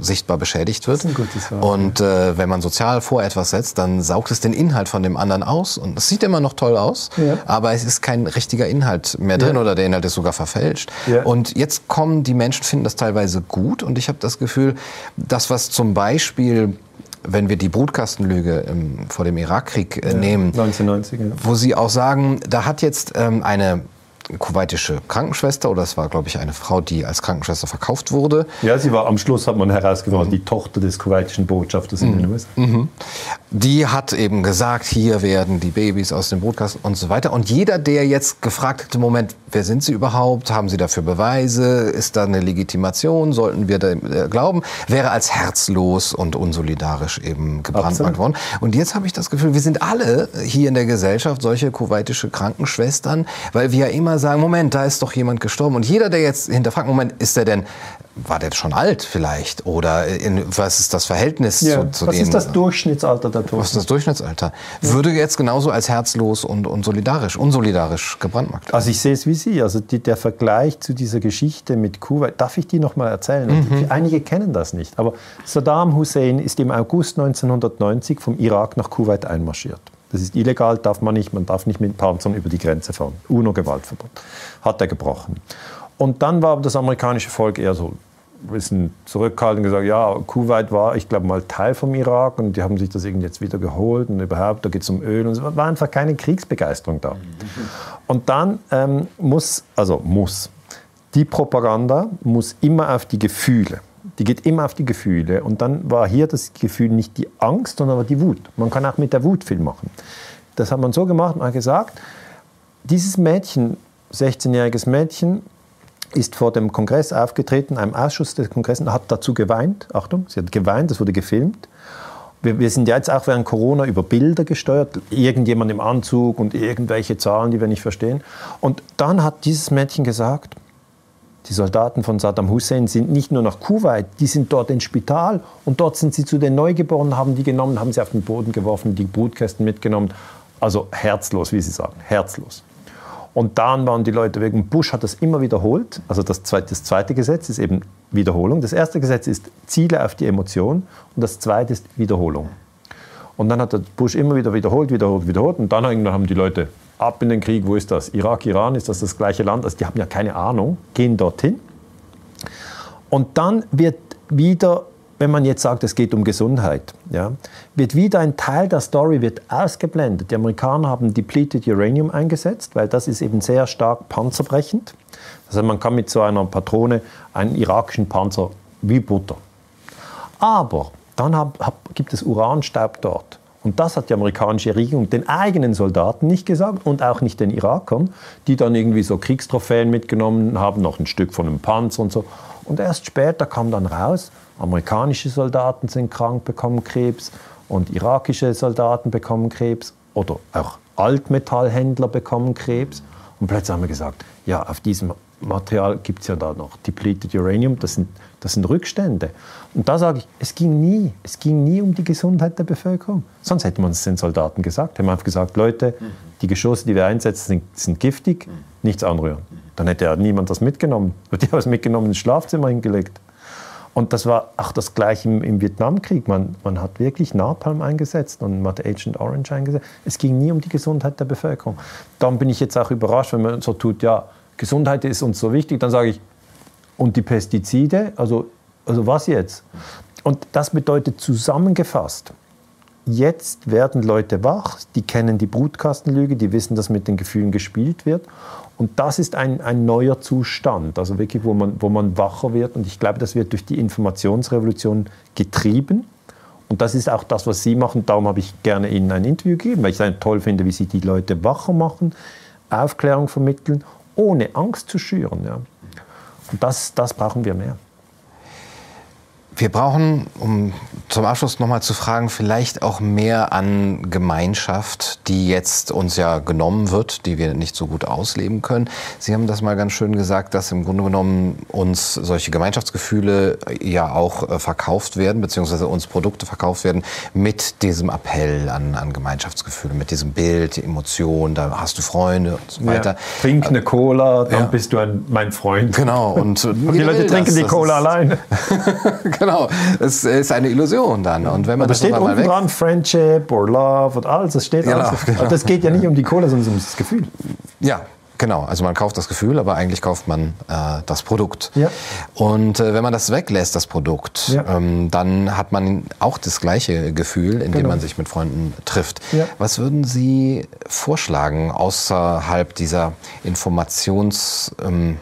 sichtbar beschädigt wird. Das ist ein gutes Wort. Und äh, wenn man sozial vor etwas setzt, dann saugt es den Inhalt von dem anderen aus. Und es sieht immer noch toll aus, ja. aber es ist kein richtiger Inhalt mehr drin ja. oder der Inhalt ist sogar verfälscht. Und jetzt kommen die Menschen, finden das teilweise gut und ich habe das Gefühl, das, was zum Beispiel Beispiel wenn wir die Brutkastenlüge ähm, vor dem Irakkrieg äh, ja, nehmen, 1990, ja. wo Sie auch sagen, da hat jetzt ähm, eine kuwaitische Krankenschwester oder es war, glaube ich, eine Frau, die als Krankenschwester verkauft wurde. Ja, sie war am Schluss, hat man herausgefunden, mhm. die Tochter des kuwaitischen Botschafters mhm. in den USA. Mhm. Die hat eben gesagt, hier werden die Babys aus dem Brutkasten und so weiter. Und jeder, der jetzt gefragt hätte, Moment, wer sind Sie überhaupt? Haben Sie dafür Beweise? Ist da eine Legitimation? Sollten wir da äh, glauben? Wäre als herzlos und unsolidarisch eben gebrandmarkt worden. Und jetzt habe ich das Gefühl, wir sind alle hier in der Gesellschaft solche kuwaitische Krankenschwestern, weil wir ja immer sagen, Moment, da ist doch jemand gestorben. Und jeder, der jetzt hinterfragt, Moment, ist der denn, war der schon alt vielleicht? Oder in, was ist das Verhältnis ja, zu, zu was dem? Was ist das Durchschnittsalter der Toten? Was ist das Durchschnittsalter? Ja. Würde jetzt genauso als herzlos und, und solidarisch, unsolidarisch gebrandmarkt Also ich sehe es wie Sie. Also die, der Vergleich zu dieser Geschichte mit Kuwait, darf ich die noch mal erzählen? Mhm. Einige kennen das nicht. Aber Saddam Hussein ist im August 1990 vom Irak nach Kuwait einmarschiert. Das ist illegal, darf man nicht. Man darf nicht mit Panzern über die Grenze fahren. UNO-Gewaltverbot. Hat er gebrochen. Und dann war das amerikanische Volk eher so ein bisschen zurückgehalten und gesagt, ja, Kuwait war, ich glaube, mal Teil vom Irak und die haben sich das irgendwie jetzt wieder geholt und überhaupt, da geht es um Öl und es war einfach keine Kriegsbegeisterung da. Und dann ähm, muss, also muss, die Propaganda muss immer auf die Gefühle die geht immer auf die Gefühle. Und dann war hier das Gefühl nicht die Angst, sondern die Wut. Man kann auch mit der Wut viel machen. Das hat man so gemacht, man hat gesagt, dieses Mädchen, 16-jähriges Mädchen, ist vor dem Kongress aufgetreten, einem Ausschuss des Kongresses, hat dazu geweint. Achtung, sie hat geweint, das wurde gefilmt. Wir, wir, sind ja jetzt auch während Corona über Bilder gesteuert, irgendjemand im Anzug und irgendwelche Zahlen, die wir nicht verstehen. Und dann hat dieses Mädchen gesagt, Die Soldaten von Saddam Hussein sind nicht nur nach Kuwait, die sind dort ins Spital und dort sind sie zu den Neugeborenen, haben die genommen, haben sie auf den Boden geworfen, die Brutkästen mitgenommen. Also herzlos, wie Sie sagen, herzlos. Und dann waren die Leute wegen Bush hat das immer wiederholt. Also das zweite, das zweite Gesetz ist eben Wiederholung. Das erste Gesetz ist Ziele auf die Emotion und das zweite ist Wiederholung. Und dann hat der Bush immer wieder wiederholt, wiederholt, wiederholt. Und dann haben die Leute ab in den Krieg. Wo ist das? Irak, Iran, ist das das gleiche Land? Also die haben ja keine Ahnung, gehen dorthin. Und dann wird wieder, wenn man jetzt sagt, es geht um Gesundheit, ja, wird wieder ein Teil der Story wird ausgeblendet. Die Amerikaner haben depleted Uranium eingesetzt, weil das ist eben sehr stark panzerbrechend. Also man kann mit so einer Patrone einen irakischen Panzer wie Butter. Aber dann hab, hab, gibt es Uranstaub dort. Und das hat die amerikanische Regierung den eigenen Soldaten nicht gesagt und auch nicht den Irakern, die dann irgendwie so Kriegstrophäen mitgenommen haben, noch ein Stück von einem Panzer und so. Und erst später kam dann raus, amerikanische Soldaten sind krank, bekommen Krebs und irakische Soldaten bekommen Krebs oder auch Altmetallhändler bekommen Krebs. Und plötzlich haben wir gesagt, ja, auf diesem Material gibt es ja da noch depleted Uranium, das sind, das sind Rückstände. Und da sage ich, es ging nie, es ging nie um die Gesundheit der Bevölkerung. Sonst hätte man es den Soldaten gesagt. Hätte man einfach gesagt, Leute, die Geschosse, die wir einsetzen, sind, sind giftig, nichts anrühren. Dann hätte ja niemand das mitgenommen. Die haben es mitgenommen ins Schlafzimmer hingelegt. Und das war auch das Gleiche im, im Vietnamkrieg. Man, man, hat wirklich Napalm eingesetzt und man hat Agent Orange eingesetzt. Es ging nie um die Gesundheit der Bevölkerung. Dann bin ich jetzt auch überrascht, wenn man so tut, ja, Gesundheit ist uns so wichtig, dann sage ich, und die Pestizide, also, also was jetzt? Und das bedeutet zusammengefasst, jetzt werden Leute wach, die kennen die Brutkastenlüge, die wissen, dass mit den Gefühlen gespielt wird. Und das ist ein, ein neuer Zustand, also wirklich, wo man, wo man wacher wird. Und ich glaube, das wird durch die Informationsrevolution getrieben. Und das ist auch das, was Sie machen. Darum habe ich gerne Ihnen ein Interview gegeben, weil ich es toll finde, wie Sie die Leute wacher machen, Aufklärung vermitteln ohne Angst zu schüren. Ja. Und das, das brauchen wir mehr. Wir brauchen, um zum Abschluss nochmal zu fragen, vielleicht auch mehr an Gemeinschaft, die jetzt uns ja genommen wird, die wir nicht so gut ausleben können. Sie haben das mal ganz schön gesagt, dass im Grunde genommen uns solche Gemeinschaftsgefühle ja auch äh, verkauft werden, beziehungsweise uns Produkte verkauft werden mit diesem Appell an, an Gemeinschaftsgefühle, mit diesem Bild, die Emotion, da hast du Freunde und so weiter. Ja, trink eine Cola, dann ja. bist du ein, mein Freund. Genau. Und, und die Leute trinken das, die Cola allein. genau, es ist eine Illusion dann. Und wenn man das steht unten dran, Friendship or Love und alles, das steht genau, alles. Genau. Das geht ja nicht um die Kohle, sondern um das Gefühl. Ja, Genau, also man kauft das Gefühl, aber eigentlich kauft man äh, das Produkt. Ja. Und äh, wenn man das weglässt, das Produkt, ja. ähm, dann hat man auch das gleiche Gefühl, indem genau. man sich mit Freunden trifft. Ja. Was würden Sie vorschlagen außerhalb dieser Informations... Ähm,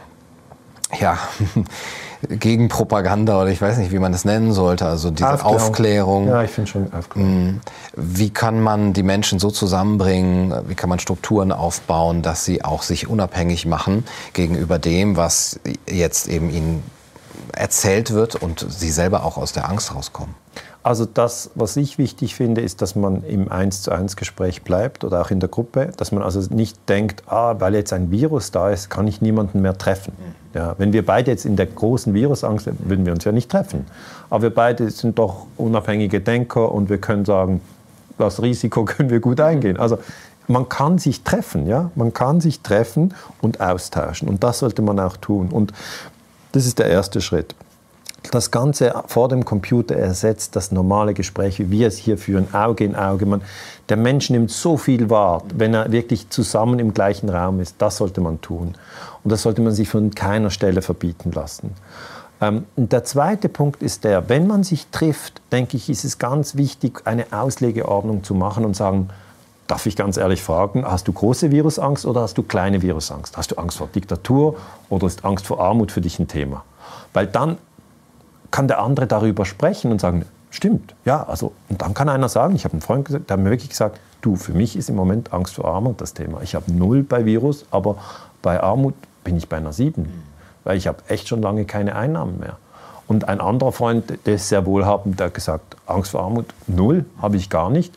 ja, gegen Propaganda oder ich weiß nicht, wie man das nennen sollte, also diese Aufklärung. Aufklärung. Ja, ich finde schon Aufklärung. Mm. Wie kann man die Menschen so zusammenbringen, wie kann man Strukturen aufbauen, dass sie auch sich unabhängig machen gegenüber dem, was jetzt eben ihnen erzählt wird und sie selber auch aus der Angst rauskommen? Also das, was ich wichtig finde, ist, dass man im 1 zu 1 Gespräch bleibt oder auch in der Gruppe, dass man also nicht denkt, ah, weil jetzt ein Virus da ist, kann ich niemanden mehr treffen. Mhm. Ja, wenn wir beide jetzt in der großen Virusangst sind, würden wir uns ja nicht treffen. Aber wir beide sind doch unabhängige Denker und wir können sagen, das Risiko können wir gut eingehen. Also man kann sich treffen, ja, man kann sich treffen und austauschen und das sollte man auch tun. Und das ist der erste Schritt das Ganze vor dem Computer ersetzt das normale Gespräch, wie wir es hier führen, Auge in Auge. Man, der Mensch nimmt so viel wahr, wenn er wirklich zusammen im gleichen Raum ist. Das sollte man tun. Und das sollte man sich von keiner Stelle verbieten lassen. Ähm, der zweite Punkt ist der, wenn man sich trifft, denke ich, ist es ganz wichtig, eine Auslegeordnung zu machen und sagen, darf ich ganz ehrlich fragen, hast du große Virusangst oder hast du kleine Virusangst? Hast du Angst vor Diktatur oder ist Angst vor Armut für dich ein Thema? Weil dann kann der andere darüber sprechen und sagen, stimmt, ja, also, und dann kann einer sagen, ich habe einen Freund, der hat mir wirklich gesagt, du, für mich ist im Moment Angst vor Armut das Thema. Ich habe null bei Virus, aber bei Armut bin ich bei einer sieben, weil ich habe echt schon lange keine Einnahmen mehr. Und ein anderer Freund, der ist sehr wohlhabend, der hat gesagt, Angst vor Armut null, habe ich gar nicht.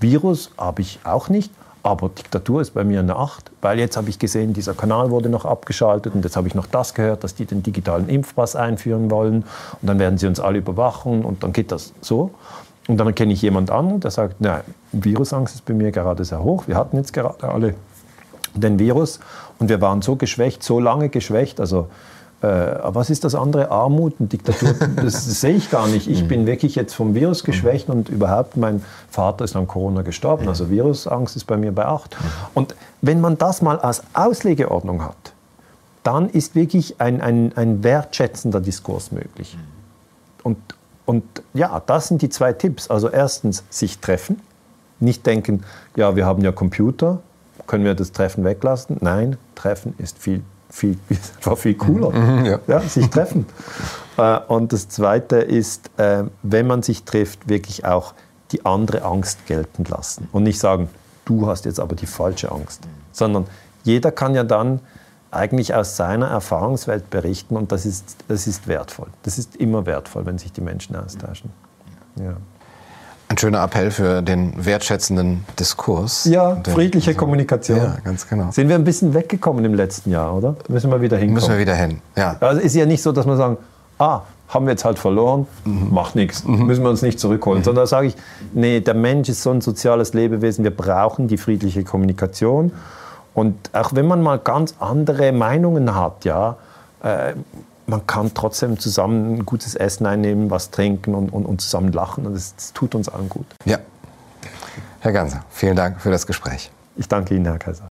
Virus habe ich auch nicht, Aber Diktatur ist bei mir eine Acht, weil jetzt habe ich gesehen, dieser Kanal wurde noch abgeschaltet und jetzt habe ich noch das gehört, dass die den digitalen Impfpass einführen wollen und dann werden sie uns alle überwachen und dann geht das so. Und dann kenne ich jemand anderen, der sagt, nein, Virusangst ist bei mir gerade sehr hoch. Wir hatten jetzt gerade alle den Virus und wir waren so geschwächt, so lange geschwächt. Also was ist das andere? Armut und Diktatur? Das, sehe ich gar nicht. Ich bin wirklich jetzt vom Virus geschwächt und überhaupt, mein Vater ist an Corona gestorben. Also Virusangst ist bei mir bei acht. Und wenn man das mal als Auslegeordnung hat, dann ist wirklich ein, ein, ein wertschätzender Diskurs möglich. Und, und ja, das sind die zwei Tipps. Also erstens sich treffen, nicht denken, ja, wir haben ja Computer, können wir das Treffen weglassen? Nein, Treffen ist viel, viel, war viel cooler. Mhm, ja. ja. sich treffen. Äh, und das Zweite ist, äh, wenn man sich trifft, wirklich auch die andere Angst gelten lassen und nicht sagen, du hast jetzt aber die falsche Angst, sondern jeder kann ja dann eigentlich aus seiner Erfahrungswelt berichten und das ist, das ist wertvoll. Das ist immer wertvoll, wenn sich die Menschen austauschen. Ja. Ein schöner Appell für den wertschätzenden Diskurs. Ja, friedliche also, Kommunikation. Ja, ganz genau. Sind wir ein bisschen weggekommen im letzten Jahr, oder? Müssen wir wieder hinkommen. Müssen wir wieder hin, ja. Also ist ja nicht so, dass wir sagen, ah, haben wir jetzt halt verloren, mhm. macht nichts, mhm. müssen wir uns nicht zurückholen. Mhm. Sondern da sage ich, nee, der Mensch ist so ein soziales Lebewesen, wir brauchen die friedliche Kommunikation. Und auch wenn man mal ganz andere Meinungen hat, ja, äh, man kann trotzdem zusammen ein gutes Essen einnehmen, was trinken und, und, und zusammen lachen. Und das, das tut uns allen gut. Ja. Herr Ganser, vielen Dank für das Gespräch. Ich danke Ihnen, Herr Kaiser.